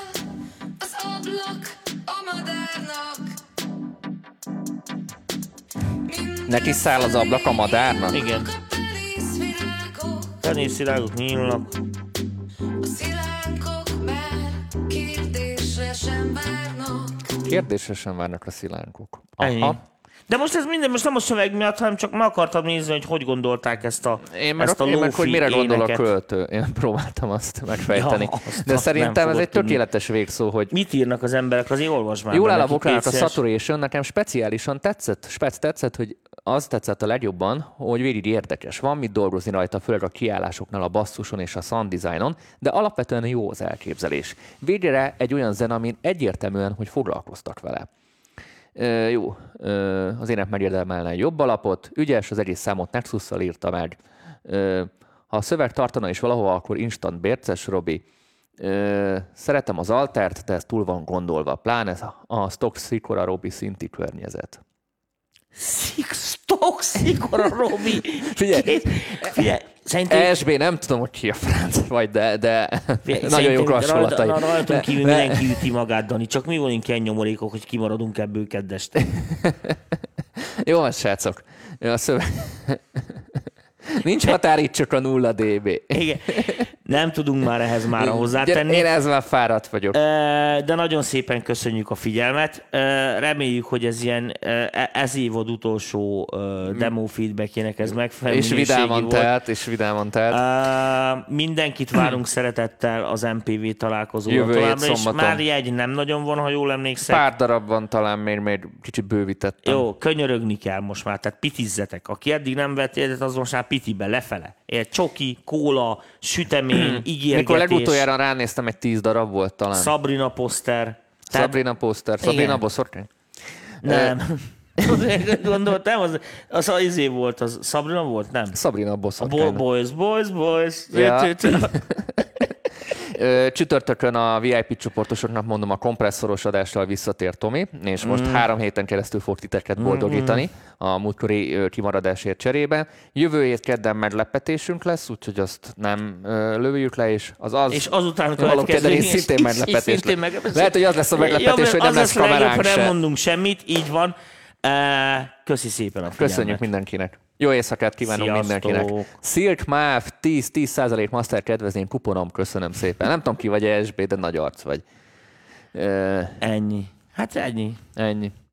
az ablak a madárnak. Minden Neki száll az ablak a madárnak? Igen. Tenészvirágok nyílnak. a szilánkok, mert kérdésre sem várnak. A szilánkok. Ennyi. De most ez minden, most nem a szöveg miatt, hanem csak meg akartam nézni, hogy hogy gondolták ezt a, Én meg, ezt a én meg hogy mire gondol a éneket. költő. Én próbáltam azt megfejteni. Ja, azt- De szerintem ez egy tudni. tökéletes végszó, hogy Mit írnak az emberek, azért olvasd már Jól áll a vokának a saturation, nekem speciálisan tetszett, spec tetszett, hogy az tetszett a legjobban, hogy végig érdekes. Van mit dolgozni rajta, főleg a kiállásoknál, a basszuson és a sound designon, de alapvetően jó az elképzelés. Végre egy olyan zene, amin egyértelműen, hogy foglalkoztak vele. Jó, az ének megérdemelne jobb alapot, ügyes, az egész számot Nexus-szal írta meg. Ha a szöveg tartana is valahova, akkor instant bérces, Robi. Szeretem az altert, de ez túl van gondolva. Pláne a, Stock Sikora Robi szinti környezet. Six stop fogsz, mikor a Robi? Figyelj. Két- Figyelj, szerintem... ESB, nem tudom, hogy ki a franc vagy, de, de Figyelj, nagyon jók hasonlatai. Rajta, rajtunk De- kívül de- mindenki üti magát, Dani. Csak mi vagyunk ilyen nyomorékok, hogy kimaradunk ebből keddeste. Jó, van, srácok. Jó, A szöveg... Nincs határ, itt csak a nulla dB. Igen. Nem tudunk már ehhez már hozzátenni. Én ez már fáradt vagyok. De nagyon szépen köszönjük a figyelmet. Reméljük, hogy ez ilyen e- ez évad utolsó demo feedbackjének ez megfelelő És vidáman volt. telt, és vidáman telt. Mindenkit várunk szeretettel az MPV találkozóra Jövő továbbra, és már jegy nem nagyon van, ha jól emlékszek. Pár darab van talán, még, még kicsit bővítettem. Jó, könyörögni kell most már, tehát pitizzetek. Aki eddig nem vett egyet, az most már pitibe, lefele. Egy csoki, kóla, sütemény, ígérgetés, Mikor legutoljára ránéztem, egy tíz darab volt talán. Sabrina poszter. Tehát- Sabrina poster, Sabrina. Boszorkány. Nem. Gondoltam, az, az az izé volt, az Sabrina volt, nem? Sabrina Boszorkány. bo- boys, boys, boys. Ja. Csütörtökön a VIP csoportosoknak mondom, a kompresszoros adással visszatér Tomi, és most Mm. három héten keresztül fog titeket boldogítani a múltkori kimaradásért cserébe. Jövő hét kedden meglepetésünk lesz, úgyhogy azt nem lövjük le, és az az... És azután következő is- szintén meglepetés szintén lesz. meglepetés. Lehet, hogy az lesz a meglepetés, Ja, hogy nem az lesz a legjobb, kameránk ha nem se. mondunk semmit, így van. Köszi szépen a figyelmet. Köszönjük mindenkinek. Jó éjszakát kívánunk Sziasztok. mindenkinek. Silk MÁV 10-10% master kedvezmény kuponom, köszönöm szépen. Nem tudom ki vagy ESB, de nagy arc vagy. Ö, Ennyi. Hát ennyi. ennyi.